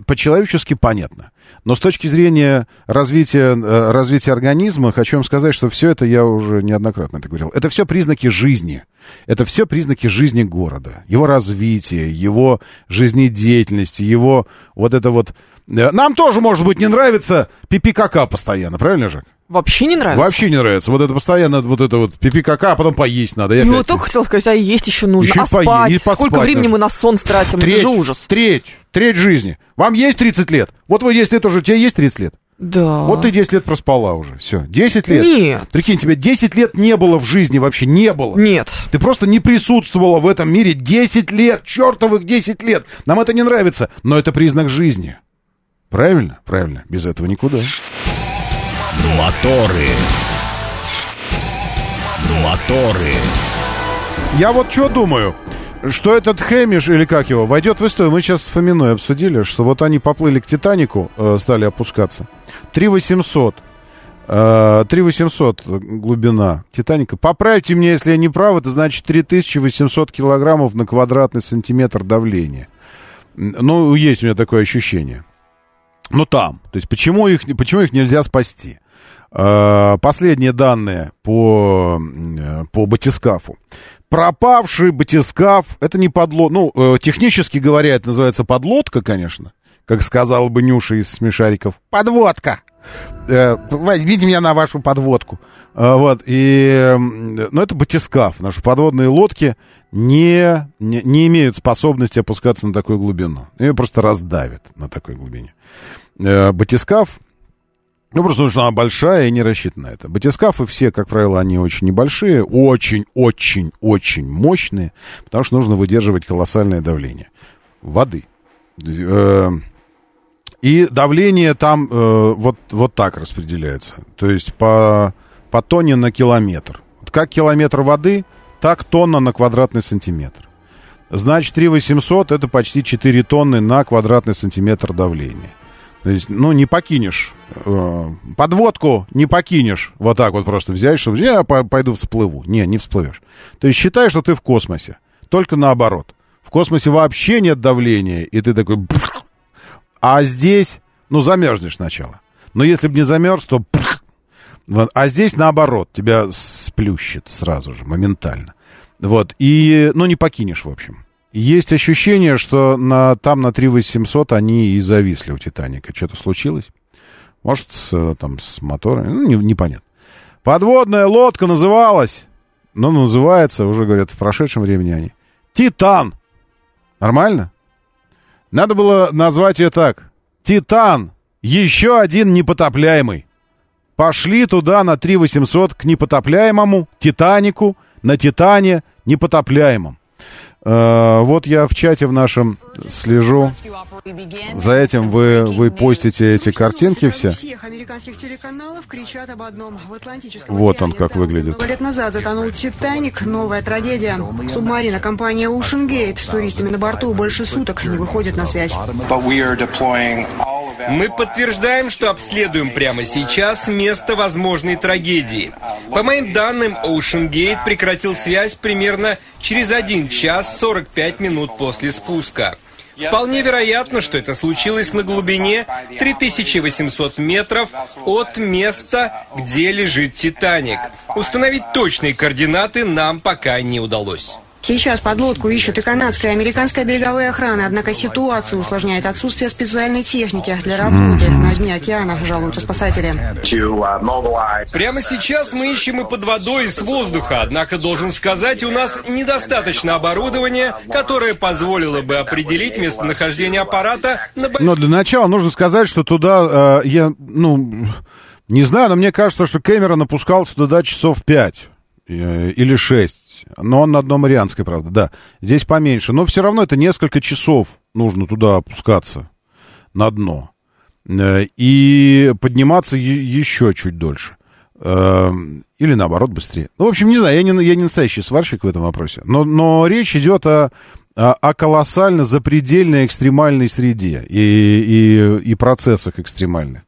по-человечески понятно. Но с точки зрения развития, э, развития организма, хочу вам сказать, что все это, я уже неоднократно это говорил, это все признаки жизни. Это все признаки жизни города. Его развития, его жизнедеятельности, его вот это вот... Нам тоже, может быть, не нравится пипи-кака постоянно, правильно, Жак? Вообще не нравится. Вообще не нравится. Вот это постоянно, вот это вот пипи-кака, а потом поесть надо. И Ну, опять- только хотел сказать, а есть еще нужно. Еще а спать? и поспать Сколько времени нужно. мы на сон тратим? Треть, Это же ужас. Треть, треть жизни. Вам есть 30 лет? Вот вы 10 лет уже, тебе есть 30 лет? Да. Вот ты 10 лет проспала уже, все. 10 лет? Нет. Прикинь, тебя 10 лет не было в жизни вообще, не было. Нет. Ты просто не присутствовала в этом мире 10 лет, чертовых 10 лет. Нам это не нравится, но это признак жизни. Правильно? Правильно. Без этого никуда. Моторы. Моторы. Я вот что думаю, что этот Хэмиш, или как его, войдет в историю. Мы сейчас с Фоминой обсудили, что вот они поплыли к Титанику, э, стали опускаться. 3800. Э, 3800 глубина Титаника. Поправьте меня, если я не прав, это значит 3800 килограммов на квадратный сантиметр давления. Ну, есть у меня такое ощущение. Ну, там. То есть, почему их, почему их нельзя спасти? Э, Последние данные по, по батискафу. Пропавший батискаф, это не подлодка, ну, э, технически говоря, это называется подлодка, конечно, как сказал бы Нюша из смешариков. Подводка! Э, возьмите меня на вашу подводку. Э, вот, и, ну, это батискаф, что подводные лодки не, не, не имеют способности опускаться на такую глубину. Ее просто раздавят на такой глубине. Э, батискаф, ну, просто потому что она большая и не рассчитана на это. Батискафы все, как правило, они очень небольшие, очень-очень-очень мощные, потому что нужно выдерживать колоссальное давление воды. И давление там э, вот, вот так распределяется. То есть по, по тонне на километр. Вот как километр воды, так тонна на квадратный сантиметр. Значит, 3800 это почти 4 тонны на квадратный сантиметр давления. То есть, ну, не покинешь. э, подводку не покинешь. Вот так вот просто взять, чтобы я по- пойду всплыву. Не, не всплывешь. То есть считай, что ты в космосе. Только наоборот. В космосе вообще нет давления, и ты такой... А здесь, ну, замерзнешь сначала. Но если бы не замерз, то... А здесь наоборот, тебя сплющит сразу же, моментально. Вот. И, ну, не покинешь, в общем. Есть ощущение, что на, там на 3800 они и зависли у Титаника. Что-то случилось? Может, с, там, с мотором? Ну, не- непонятно. Подводная лодка называлась. Ну, называется, уже говорят, в прошедшем времени они. Титан. Нормально? Надо было назвать ее так. Титан. Еще один непотопляемый. Пошли туда на 3 800 к непотопляемому, Титанику, на Титане непотопляемом. Э, вот я в чате в нашем слежу. За этим вы, вы постите эти картинки все. Всех американских телеканалов кричат об одном. В Атлантическом Вот он как выглядит. много лет назад затонул «Титаник». Новая трагедия. Субмарина компания Ocean Gate с туристами на борту больше суток не выходит на связь. Мы подтверждаем, что обследуем прямо сейчас место возможной трагедии. По моим данным, Ocean Gate прекратил связь примерно через 1 час 45 минут после спуска. Вполне вероятно, что это случилось на глубине 3800 метров от места, где лежит «Титаник». Установить точные координаты нам пока не удалось. Сейчас подлодку ищут и канадская, и американская береговая охрана, однако ситуацию усложняет отсутствие специальной техники для работы на дне океана, жалуются спасатели. Прямо сейчас мы ищем и под водой, и с воздуха, однако должен сказать, у нас недостаточно оборудования, которое позволило бы определить местонахождение аппарата на Но для начала нужно сказать, что туда э, я, ну, не знаю, но мне кажется, что Кэмерон опускался туда часов 5 э, или 6. Но он на дно Марианской, правда, да. Здесь поменьше. Но все равно это несколько часов нужно туда опускаться на дно. Э, И подниматься еще чуть дольше. Э, Или наоборот быстрее. Ну, в общем, не знаю, я не, я не настоящий сварщик в этом вопросе. Но, но речь идет о, о колоссально запредельной экстремальной среде и, и, и процессах экстремальных.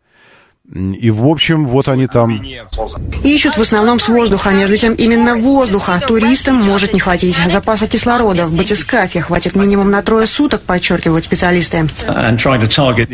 И, в общем, вот они там... Ищут в основном с воздуха. Между тем, именно воздуха туристам может не хватить. Запаса кислорода в батискафе хватит минимум на трое суток, подчеркивают специалисты.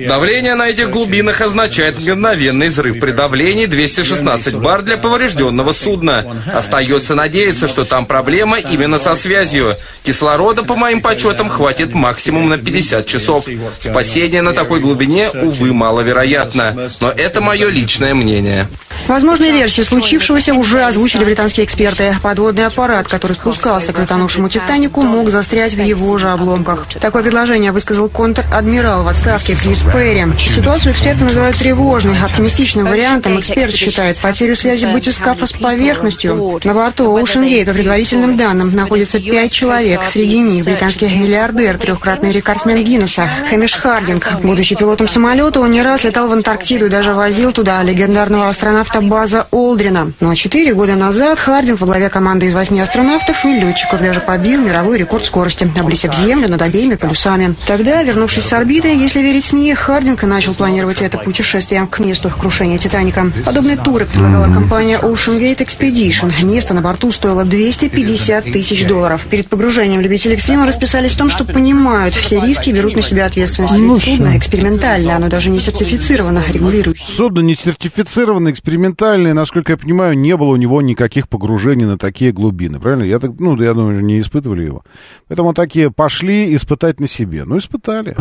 Давление на этих глубинах означает мгновенный взрыв при давлении 216 бар для поврежденного судна. Остается надеяться, что там проблема именно со связью. Кислорода, по моим подсчетам, хватит максимум на 50 часов. Спасение на такой глубине, увы, маловероятно. Но это мое личное мнение. Возможные версии случившегося уже озвучили британские эксперты. Подводный аппарат, который спускался к затонувшему «Титанику», мог застрять в его же обломках. Такое предложение высказал контр-адмирал в отставке Крис Перри. Ситуацию эксперты называют тревожной. Оптимистичным вариантом эксперт считает потерю связи батискафа с поверхностью. На борту Ocean Gate, по предварительным данным, находится пять человек. Среди них британский миллиардер, трехкратный рекордсмен Гиннесса, Хэмиш Хардинг. Будучи пилотом самолета, он не раз летал в Антарктиду и даже возил туда легендарного астронавта База Олдрина. Ну а четыре года назад Хардинг во главе команды из восьми астронавтов и летчиков даже побил мировой рекорд скорости, облетев Землю над обеими полюсами. Тогда, вернувшись с орбиты, если верить СМИ, Хардинг начал планировать это путешествие к месту крушения Титаника. Подобные туры предлагала компания Ocean Gate Expedition. Место на борту стоило 250 тысяч долларов. Перед погружением любители экстрима расписались в том, что понимают, все риски берут на себя ответственность. Ведь судно экспериментальное, оно даже не сертифицировано, регулирующее. Судно не сертифицированное, экспериментальное, насколько я понимаю, не было у него никаких погружений на такие глубины, правильно? Я так, ну, я думаю, не испытывали его. Поэтому такие пошли испытать на себе. Ну, испытали.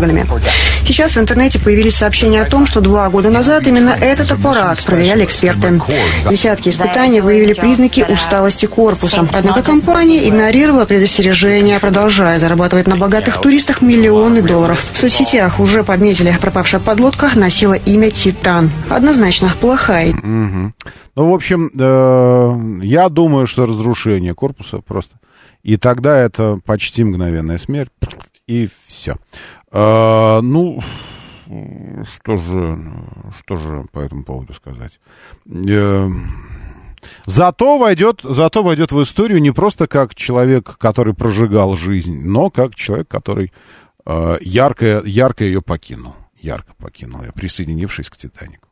Сейчас в интернете появились сообщения о том, что два года назад именно этот аппарат проверяли эксперты. Десятки испытаний выявили признаки усталости корпуса. Однако компания игнорировала предостережения, продолжая зарабатывать на богатых туристах миллионы долларов. В соцсетях уже подметили, пропавшая подлодка носила имя «Титан». Однозначно плохая Мгм. Ну, в общем, э, я думаю, что разрушение корпуса просто. И тогда это почти мгновенная смерть. И все. ну, что же, что же по этому поводу сказать? Э, Зато войдет, зато войдет в историю не просто как человек, который прожигал жизнь, но как человек, который э, ярко, ярко ее покинул. Ярко покинул ее, присоединившись к «Титанику».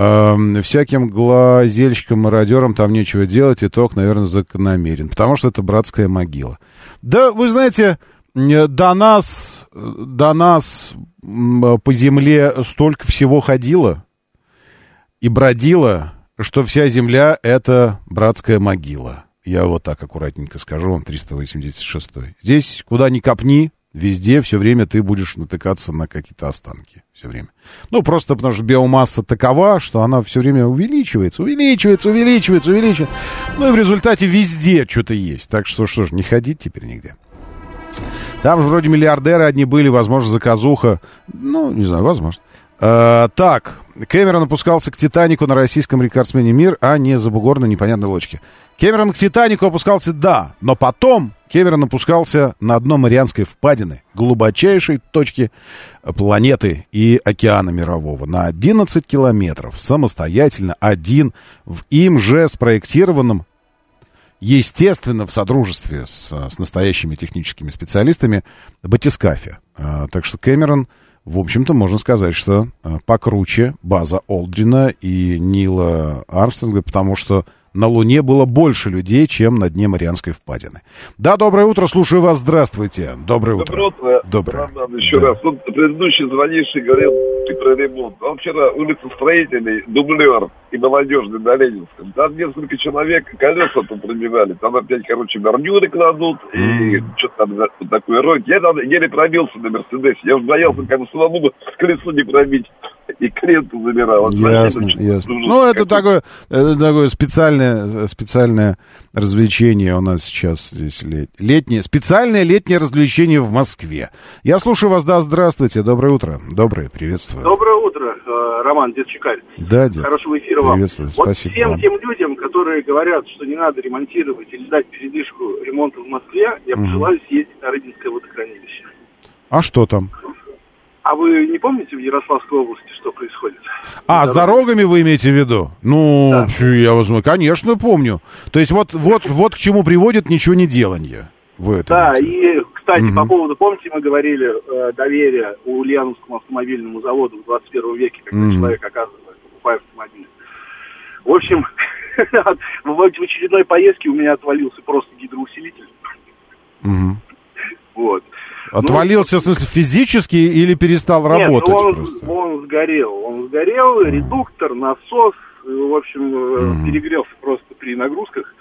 Эм, всяким глазельщикам, мародерам там нечего делать, итог, наверное, закономерен, потому что это братская могила. Да, вы знаете, до нас, до нас по земле столько всего ходило и бродило, что вся земля — это братская могила. Я вот так аккуратненько скажу вам, 386 Здесь, куда ни копни, везде все время ты будешь натыкаться на какие-то останки. Все время. Ну, просто потому что биомасса такова, что она все время увеличивается, увеличивается, увеличивается, увеличивается. Ну, и в результате везде что-то есть. Так что, что ж, не ходить теперь нигде. Там же вроде миллиардеры одни были, возможно, заказуха. Ну, не знаю, возможно. Э, так, Кэмерон опускался к «Титанику» на российском рекордсмене «Мир», а не за бугор на непонятной лодке. Кэмерон к «Титанику» опускался, да, но потом Кэмерон опускался на дно Марианской впадины, глубочайшей точки планеты и океана мирового, на 11 километров, самостоятельно, один, в им же спроектированном естественно, в содружестве с, с настоящими техническими специалистами, батискафе. А, так что Кэмерон, в общем-то, можно сказать, что а, покруче база Олдрина и Нила Армстронга, потому что на Луне было больше людей, чем на дне Марианской впадины. Да, доброе утро, слушаю вас, здравствуйте. Доброе утро. Доброе утро. Доброе. Роман, еще да. раз. Вот предыдущий звонивший говорил ты про ремонт. Он вчера улица Строительный, дублер и молодежный на Ленинском. Там несколько человек колеса тут пробивали. Там опять, короче, гарнюры кладут и что-то там вот такое роют. Я там еле пробился на Мерседесе. Я уже боялся, как бы самому колесо не пробить. И клиенту забирал. Ясно, ясно. Ну, это такое, это такое специальное, специальное развлечение у нас сейчас здесь лет, летнее, специальное летнее развлечение в Москве. Я слушаю вас, да, здравствуйте, доброе утро. Доброе, приветствую. Доброе утро, э, Роман, дед Чекарь. Да, дед. Хорошего эфира вам. Приветствую, вот спасибо всем вам. тем людям, которые говорят, что не надо ремонтировать или дать передышку ремонта в Москве, я Мгм. пожелаю съездить на Рыбинское водохранилище. А что там? А вы не помните в Ярославской области, что происходит? А, с дорогами вы имеете в виду? Ну, фу, я возьму, конечно, помню. То есть вот, вот, вот к чему приводит ничего не делание. Вы это Да, и, кстати, Мгм. по поводу, помните, мы говорили э, доверие Ульяновскому автомобильному заводу в 21 веке, когда Мгм. человек оказывается, покупая автомобиль. В общем, в очередной поездке у меня отвалился просто гидроусилитель. Мгм. Вот. Отвалился, в смысле, физически или перестал Нет, работать ну он, просто? он сгорел. Он сгорел, редуктор, насос, э, в общем, э, перегрелся просто при нагрузках.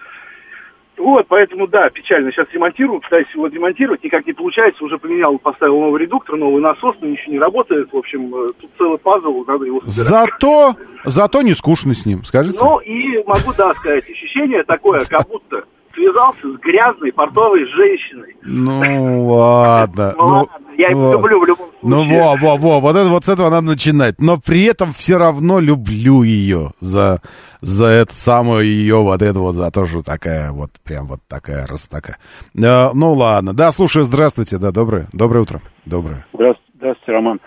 Вот, поэтому, да, печально. Сейчас ремонтирую, пытаюсь его ремонтировать, никак не получается. Уже поменял, поставил новый редуктор, новый насос, но ничего не работает. В общем, э, тут целый пазл, надо его собирать. Зато, зато не скучно с ним, скажите? Ну, и могу, да, сказать, ощущение такое, как будто связался с грязной портовой женщиной. Ну, ладно. Ну, ладно, я его люблю в любом Ну, случае. во, во, во, вот, это, вот с этого надо начинать. Но при этом все равно люблю ее за, за это самое ее, вот это вот, за то, что такая вот, прям вот такая, раз такая. Э, ну, ладно. Да, слушай, здравствуйте, да, доброе, доброе утро. Доброе. Здравствуйте, здравствуйте, Роман.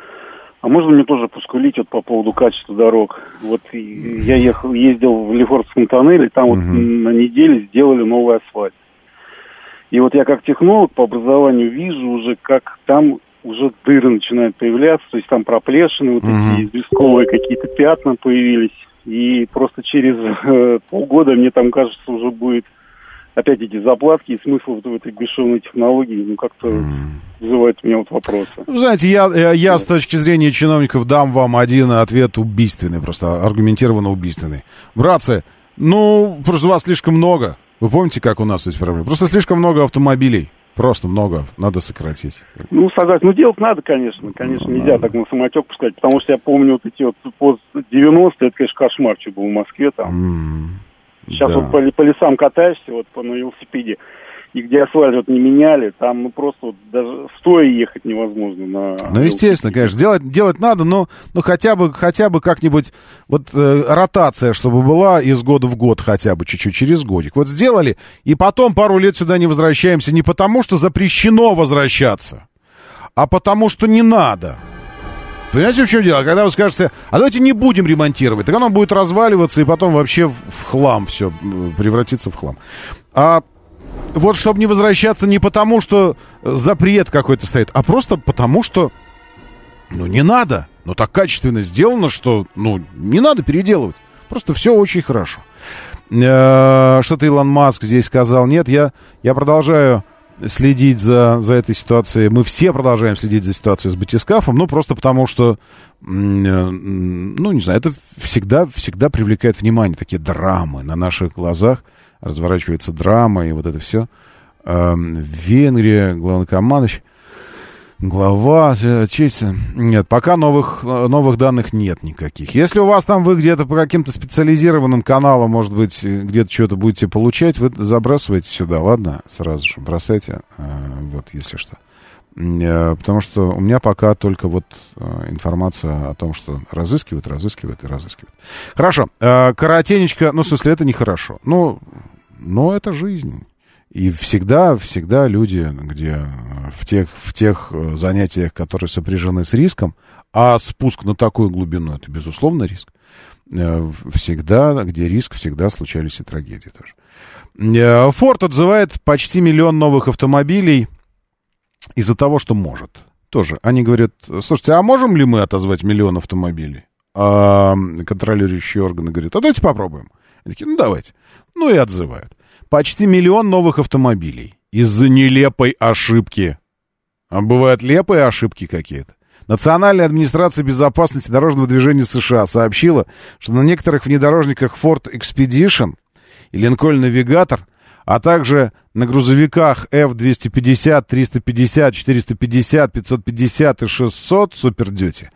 А можно мне тоже поскулить вот по поводу качества дорог? Вот я ехал, ездил в Лефортском тоннеле, там вот на неделе сделали новый асфальт. И вот я как технолог по образованию вижу уже, как там уже дыры начинают появляться, то есть там проплешины, вот эти известковые какие-то пятна появились. И просто через э, полгода, мне там кажется, уже будет опять эти заплатки и смысл в этой бесшовной технологии, ну, как-то вызывает у меня вот вопросы. Ну, знаете, я, я, я с точки зрения чиновников дам вам один ответ убийственный, просто аргументированно убийственный. Братцы, ну, просто вас слишком много. Вы помните, как у нас есть проблемы? Просто слишком много автомобилей. Просто много. Надо сократить. Ну, согласен. Ну, делать надо, конечно. Конечно, нельзя так на самотек пускать. Потому что я помню вот эти вот пост 90 это, конечно, кошмар, что был в Москве там. Сейчас да. вот по, по лесам катаешься, вот по, на велосипеде, и где асфальт вот не меняли, там ну просто вот даже стоя ехать невозможно на Ну, естественно, конечно, делать, делать надо, но, но хотя бы, хотя бы как-нибудь, вот э, ротация, чтобы была из года в год хотя бы, чуть-чуть, через годик. Вот сделали, и потом пару лет сюда не возвращаемся не потому, что запрещено возвращаться, а потому, что не надо. Понимаете, в чем дело? Когда вы скажете, а давайте не будем ремонтировать, так оно будет разваливаться и потом вообще в, хлам все превратится в хлам. А вот чтобы не возвращаться не потому, что запрет какой-то стоит, а просто потому, что ну не надо. Но так качественно сделано, что ну не надо переделывать. Просто все очень хорошо. Э, Что-то Илон Маск здесь сказал. Нет, я, я продолжаю следить за, за этой ситуацией. Мы все продолжаем следить за ситуацией с батискафом, ну, просто потому что, э, ну, не знаю, это всегда, всегда привлекает внимание, такие драмы на наших глазах. Разворачивается драма и вот это все. Венгрия, главнокомандующий. Глава, э, честь. Нет, пока новых, э, новых данных нет никаких. Если у вас там вы где-то по каким-то специализированным каналам, может быть, э, где-то что-то будете получать, вы забрасывайте сюда, ладно? Сразу же бросайте, вот, если что. Потому что у меня пока только вот информация о том, что разыскивают, разыскивают и разыскивают. Хорошо. Коротенечко, ну, в смысле, это нехорошо. Ну, но это жизнь. И всегда, всегда люди, где э, в тех, в тех э, занятиях, которые сопряжены с риском, а спуск на такую глубину, это, безусловно, риск, э, всегда, где риск, всегда случались и трагедии тоже. Форд отзывает почти миллион новых автомобилей из-за того, что может. Тоже. Они говорят, слушайте, а можем ли мы отозвать миллион автомобилей? А контролирующие органы говорят, а давайте попробуем. Они такие, ну давайте. Ну и отзывают. Почти миллион новых автомобилей из-за нелепой ошибки. А бывают лепые ошибки какие-то. Национальная администрация безопасности дорожного движения США сообщила, что на некоторых внедорожниках Ford Expedition и Lincoln Navigator, а также на грузовиках F-250, 350, 450, 550 и 600 Super Duty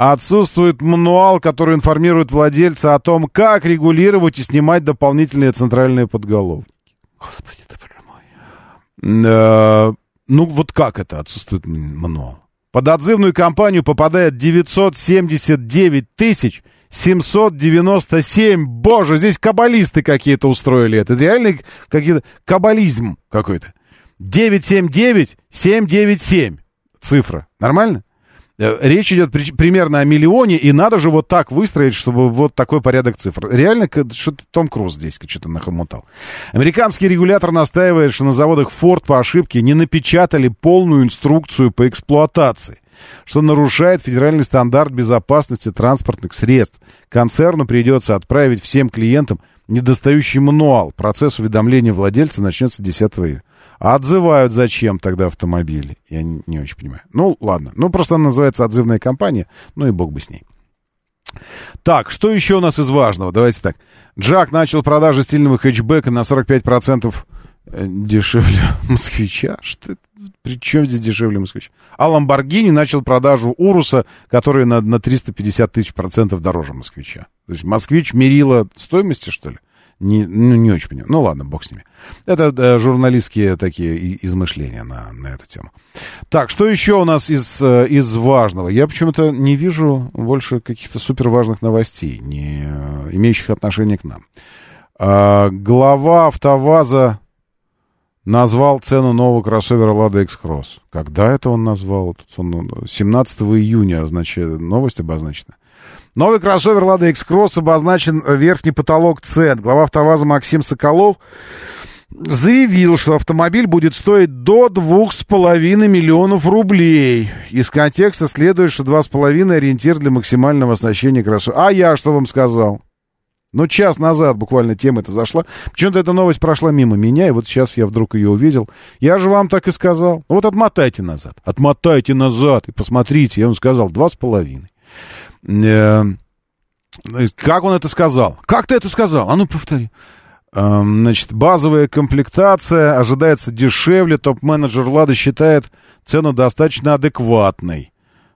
отсутствует мануал, который информирует владельца о том, как регулировать и снимать дополнительные центральные подголовники. Господи, ты мой. Э, ну, вот как это отсутствует мануал? Под отзывную кампанию попадает 979 тысяч 797. Боже, здесь каббалисты какие-то устроили это. Реально какие-то каббализм какой-то. 979 797. Цифра. Нормально? Э, Речь идет при- примерно о миллионе, и надо же вот так выстроить, чтобы вот такой порядок цифр. Реально, что-то Том Круз здесь что-то нахомутал. Американский регулятор настаивает, что на заводах Ford по ошибке не напечатали полную инструкцию по эксплуатации, что нарушает федеральный стандарт безопасности транспортных средств. Концерну придется отправить всем клиентам недостающий мануал. Процесс уведомления владельца начнется 10 июля. А отзывают зачем тогда автомобили? Я не, не очень понимаю. Ну, ладно. Ну, просто она называется отзывная компания. Ну и бог бы с ней. Так, что еще у нас из важного? Давайте так. Джак начал продажи стильного хэтчбека на 45% э, дешевле москвича. Что это? При чем здесь дешевле москвича? А Ламборгини начал продажу Уруса, который на, на 350 тысяч процентов дороже москвича. То есть москвич мерила стоимости, что ли? Не, ну, не очень понимаю. Ну, ладно, бог с ними. Это э, журналистские такие измышления на, на эту тему. Так, что еще у нас из, э, из важного? Я почему-то не вижу больше каких-то супер важных новостей, не э, имеющих отношение к нам. А, глава АвтоВАЗа назвал цену нового кроссовера Lada X-Cross. Когда это он назвал? Тут он, ну, 17 июня означает, новость обозначена. Новый кроссовер Lada X-Cross обозначен верхний потолок цен. Глава АвтоВАЗа Максим Соколов заявил, что автомобиль будет стоить до 2,5 миллионов рублей. Из контекста следует, что 2,5 ориентир для максимального оснащения кроссовера. А я что вам сказал? Ну, час назад буквально тема эта зашла. Почему-то эта новость прошла мимо меня, и вот сейчас я вдруг ее увидел. Я же вам так и сказал. Ну, вот отмотайте назад. Отмотайте назад и посмотрите. Я вам сказал, два с половиной. Э, Как он это сказал? Как ты это сказал? А ну, повтори. Эм, Значит, базовая комплектация ожидается дешевле. Топ-менеджер Лада считает цену достаточно адекватной.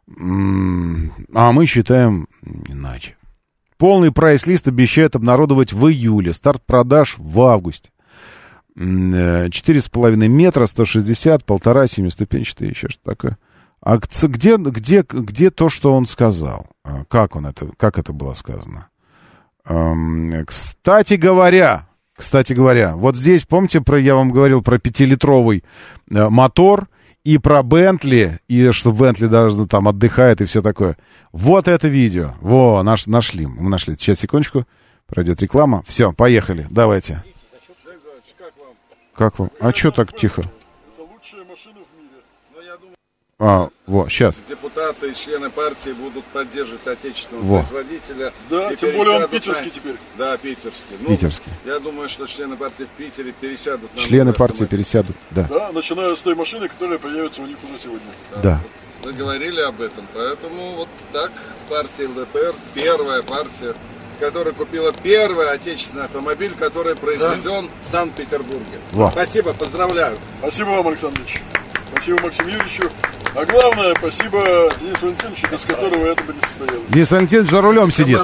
А мы считаем иначе. Полный прайс-лист обещают обнародовать в июле. Старт продаж в августе. М, э, метра, 160, полтора, семиступенчатый, еще что такое. А где, где, где то, что он сказал? А, Как он это, как это было сказано? Эм, Кстати говоря, кстати говоря, вот здесь, помните, про, я вам говорил про пятилитровый э, мотор и про Бентли, и что Бентли даже там отдыхает и все такое. Вот это видео. Во, наш, нашли. Мы нашли. Сейчас, секундочку. Пройдет реклама. Все, поехали. Давайте. Как вам? А что так тихо? А, вот, сейчас. Депутаты и члены партии будут поддерживать отечественного Во. производителя. Да, и тем более он питерский на- теперь. Да, питерский. Ну, Питерский. Я думаю, что члены партии в Питере пересядут на Члены партии автомобиль. пересядут. Да. Да, начиная с той машины, которая появится у них уже сегодня. Да. Вы говорили об этом, поэтому вот так партия ЛДПР, первая партия, которая купила первый отечественный автомобиль, который произведен в Санкт-Петербурге. Во. Спасибо, поздравляю. Спасибо вам, Александр Ильич. Спасибо Максиму Юрьевичу. А главное, спасибо Денису Валентиновичу, без которого это бы не состоялось. Денис Валентинович за рулем сидит.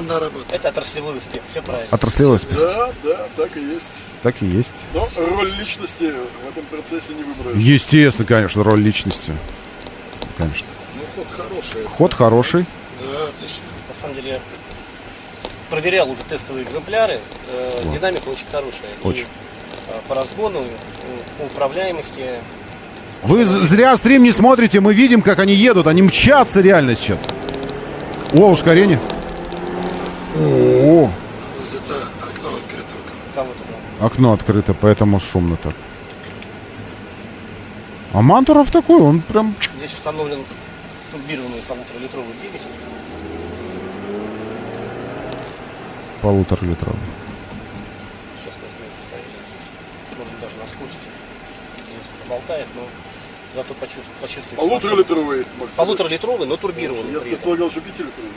Это отраслевой успех, все правильно. Отраслевой успех. Да, да, так и есть. Так и есть. Но роль личности в этом процессе не выбрали. Естественно, конечно, роль личности. Конечно. Ну, ход хороший. Ход хороший. Да, отлично. На самом деле, проверял уже тестовые экземпляры. Э, Вот. Динамика очень хорошая. Очень. И э, по разгону, э, по управляемости. Вы зря стрим не смотрите, мы видим, как они едут. Они мчатся реально сейчас. О, ускорение. О, окно открыто, поэтому шумно так. А Мантуров такой, он прям... Здесь установлен турбированный полуторалитровый двигатель. Полуторалитровый. Сейчас возьмем. Может даже на скорости. Несколько болтает, но зато почувствует. почувствует Полуторалитровый, Макс. Полуторалитровый, но турбированный. Я при этом. предполагал, что пятилитровый.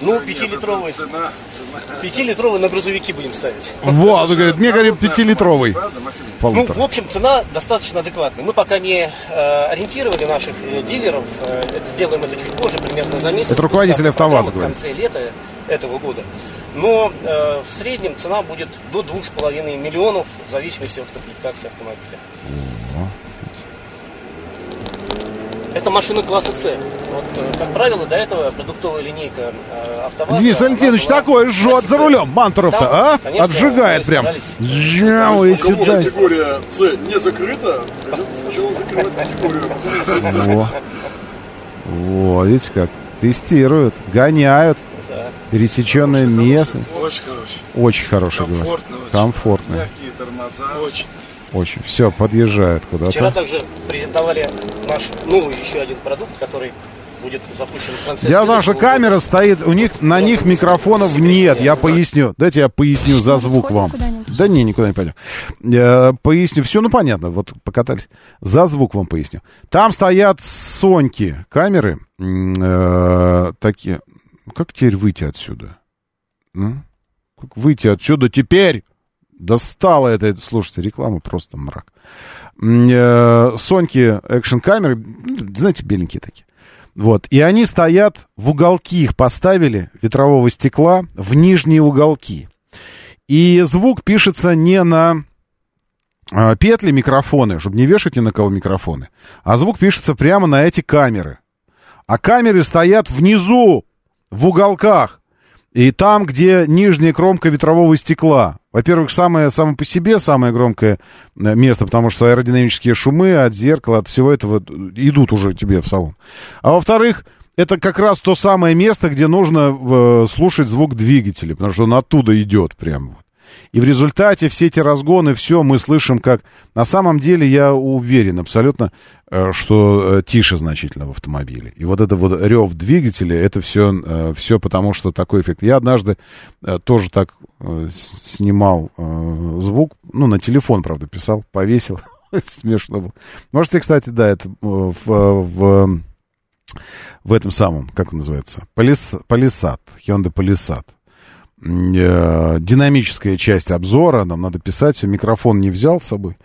Ну, пятилитровый. Цена, цена. Пятилитровый на грузовики будем ставить. Вот, он говорит, мне говорит, пятилитровый. Ну, в общем, цена достаточно адекватная. Мы пока не э, ориентировали наших э, дилеров. Э, это, сделаем это чуть позже, примерно за месяц. Это руководитель АвтоВАЗа В конце лета этого года. Но э, в среднем цена будет до 2,5 миллионов в зависимости от комплектации автомобиля. Это машина класса С. Вот, э, как правило, до этого продуктовая линейка э, АвтоВАЗа... Денис Валентинович была такой жжет за рулем. Мантуров-то, Да, а? конечно, Отжигает прям. Если и сюда. категория С не закрыта, придется сначала закрывать категорию. Во. Во, видите как? Тестируют, гоняют. Да. Пересеченная местность. Очень хороший. Очень хороший говорит. Комфортно очень. Комфортно. Мягкие тормоза. Очень. Очень. Все, подъезжает Вчера куда-то. также презентовали наш новый еще один продукт, который будет запущен в конце Дело в том, что следующего года. камера стоит, у них на них микрофонов нет. Я поясню. Дайте я поясню за звук вам. Да не, никуда не пойдем. Я поясню. Все, ну понятно, вот покатались. За звук вам поясню. Там стоят Соньки камеры. э, такие. Как теперь выйти отсюда? Как выйти отсюда теперь? Достало это, слушайте, реклама просто мрак. Э, Соньки экшн-камеры, ну, знаете, беленькие такие. Вот. И они стоят в уголки, их поставили, ветрового стекла, в нижние уголки. И звук пишется не на а, петли микрофоны, чтобы не вешать ни на кого микрофоны, а звук пишется прямо на эти камеры. А камеры стоят внизу, в уголках. И там, где нижняя кромка ветрового стекла. Во-первых, самое, само по себе самое громкое э, место, потому что аэродинамические шумы от зеркала, от всего этого идут уже тебе в салон. А во-вторых, это как раз то самое место, где нужно э, слушать звук двигателя, потому что он оттуда идет прямо. И в результате все эти разгоны, все мы слышим как... На самом деле я уверен абсолютно, э, что э, тише значительно в автомобиле. И вот это вот рев двигателя, это все, все потому, что такой эффект. Я однажды э, тоже так э, снимал э, звук, ну, на телефон, правда, писал, повесил. Смешно было. Можете, кстати, да, это э, в, в, в этом самом, как он называется, Полис, Полисад, Hyundai Полисад э, динамическая часть обзора, нам надо писать, все, микрофон не взял с собой,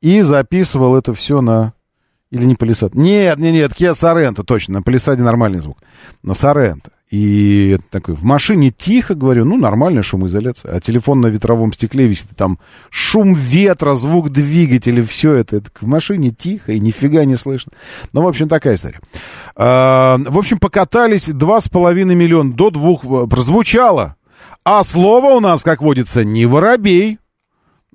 и записывал это все на... Или не Полисад? Нет, нет, нет, Kia Sorento, точно, на Полисаде нормальный звук. На Sorento. И такой, в машине тихо, говорю, ну, нормальная шумоизоляция. А телефон на ветровом стекле висит, там шум ветра, звук двигателя, все это. это в машине тихо, и нифига не слышно. Ну, в общем, такая история. А, в общем, покатались 2,5 миллиона, до двух э, прозвучало. А слово у нас, как водится, не воробей.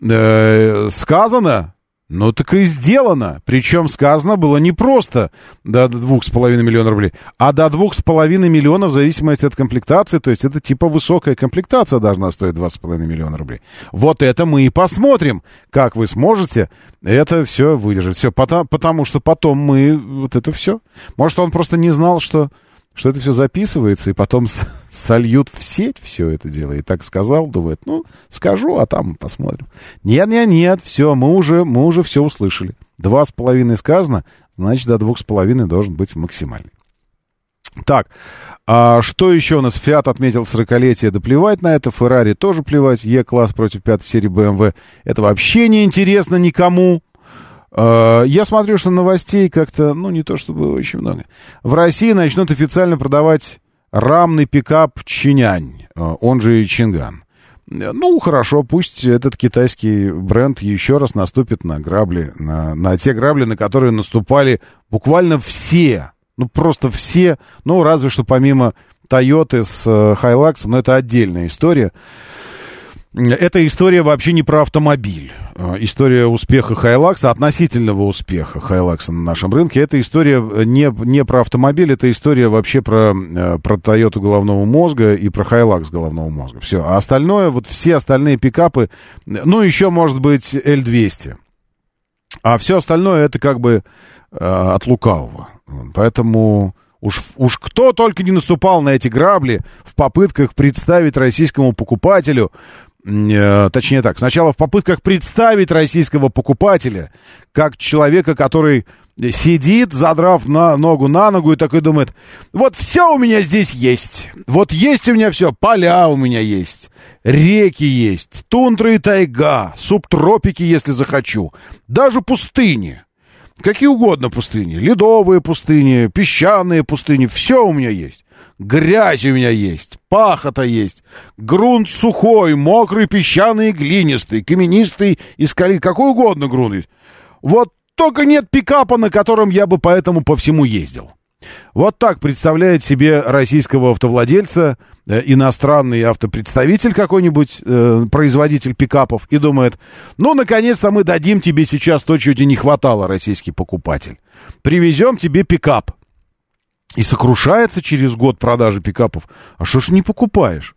Э, сказано, ну так и сделано. Причем сказано было не просто до двух с половиной миллионов рублей, а до двух с половиной миллионов в зависимости от комплектации. То есть это типа высокая комплектация должна стоить два с половиной миллиона рублей. Вот это мы и посмотрим, как вы сможете это все выдержать. Все, потому, потому что потом мы вот это все. Может, он просто не знал, что что это все записывается, и потом сольют в сеть все это дело. И так сказал, думает, ну, скажу, а там посмотрим. Нет, нет, нет, все, мы уже, мы уже все услышали. Два с половиной сказано, значит, до двух с половиной должен быть максимальный. Так, а что еще у нас? Фиат отметил 40-летие, да плевать на это. Феррари тоже плевать. Е-класс против пятой серии BMW. Это вообще не интересно никому. Э, Я смотрю, что новостей как-то, ну, не то чтобы очень много. В России начнут официально продавать рамный пикап Чанань, э, он же Чанган. Э, Ну, хорошо, пусть этот китайский бренд еще раз наступит на грабли, на, на те грабли, на которые наступали буквально все, ну, просто все, ну, разве что помимо Тойоты с Хайлаксом, но это отдельная история. Эта история вообще не про автомобиль. Э, История успеха Хайлакса, относительного успеха Хайлакса на нашем рынке, это история не, не про автомобиль, это история вообще про, э, про Тойоту головного мозга и про Хайлакс головного мозга. Все. А остальное, вот все остальные пикапы, ну, еще, может быть, L200. А все остальное это как бы э, от лукавого. Поэтому уж, уж кто только не наступал на эти грабли в попытках представить российскому покупателю, э, точнее так, сначала в попытках представить российского покупателя как человека, который сидит, задрав на ногу на ногу и такой думает, вот все у меня здесь есть, вот есть у меня все, поля у меня есть, реки есть, тундра и тайга, субтропики, если захочу, даже пустыни. Какие угодно пустыни. Ледовые пустыни, песчаные пустыни. Все у меня есть. Грязь у меня есть. Пахота есть. Грунт сухой, мокрый, песчаный, глинистый, каменистый и скали. Какой угодно грунт есть. Вот только нет пикапа, на котором я бы поэтому по всему ездил. Вот так представляет себе российского автовладельца э, иностранный автопредставитель какой-нибудь, э, производитель пикапов, и думает, ну, наконец-то мы дадим тебе сейчас то, чего тебе не хватало, российский покупатель. Привезем тебе пикап. И сокрушается через год продажи пикапов. А что ж не покупаешь?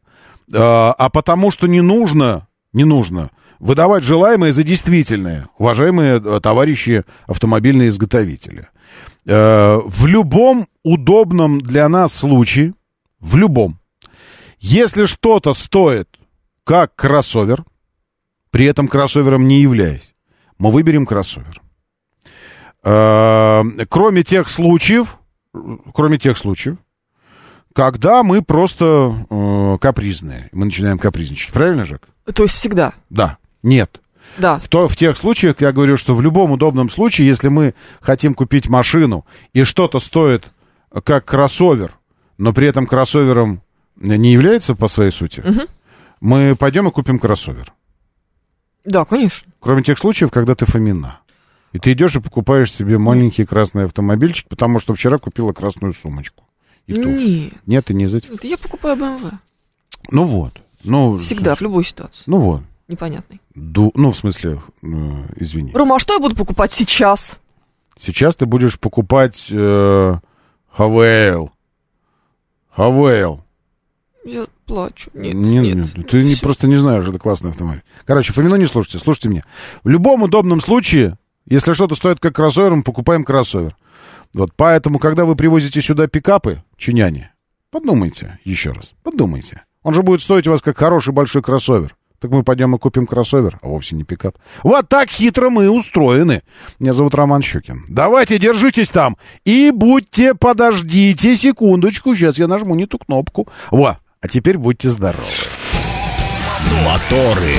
А, а потому что не нужно, не нужно выдавать желаемое за действительное, уважаемые э, товарищи автомобильные изготовители. Э, в любом удобном для нас случае, в любом, если что-то стоит как кроссовер, при этом кроссовером не являясь, мы выберем кроссовер. Э, Кроме тех случаев, кроме тех случаев, когда мы просто э, капризные, мы начинаем капризничать. Правильно, Жек? То есть всегда? Да. Нет. Да. В, то, в тех случаях, я говорю, что в любом удобном случае, если мы хотим купить машину, и что-то стоит как кроссовер, но при этом кроссовером не является по своей сути, Мгм. мы пойдем и купим кроссовер. Да, конечно. Кроме тех случаев, когда ты Фомина. И ты идешь и покупаешь себе маленький красный автомобильчик, потому что вчера купила красную сумочку. И. Нет. Нет, и не из этих. Я покупаю BMW. Ну вот. Ну, Всегда, в любой ситуации. Ну вот. Непонятный. Ду- ну, в смысле, э, извини. Рома, а что я буду покупать сейчас? Сейчас ты будешь покупать э, Хавейл. Хавейл. Я плачу. Нет, Не- нет. не- ты не, просто не знаешь, это классный автомобиль. Короче, Фомину не слушайте, слушайте меня. В любом удобном случае, если что-то стоит как кроссовер, мы покупаем кроссовер. Вот поэтому, когда вы привозите сюда пикапы, чиняне, подумайте еще раз, подумайте. Он же будет стоить у вас как хороший большой кроссовер. Так мы пойдем и купим кроссовер, а вовсе не пикап. Вот так хитро мы устроены. Меня зовут Роман Щукин. Давайте, держитесь там. И будьте, подождите секундочку. Сейчас я нажму не ту кнопку. Во, а теперь будьте здоровы. Моторы.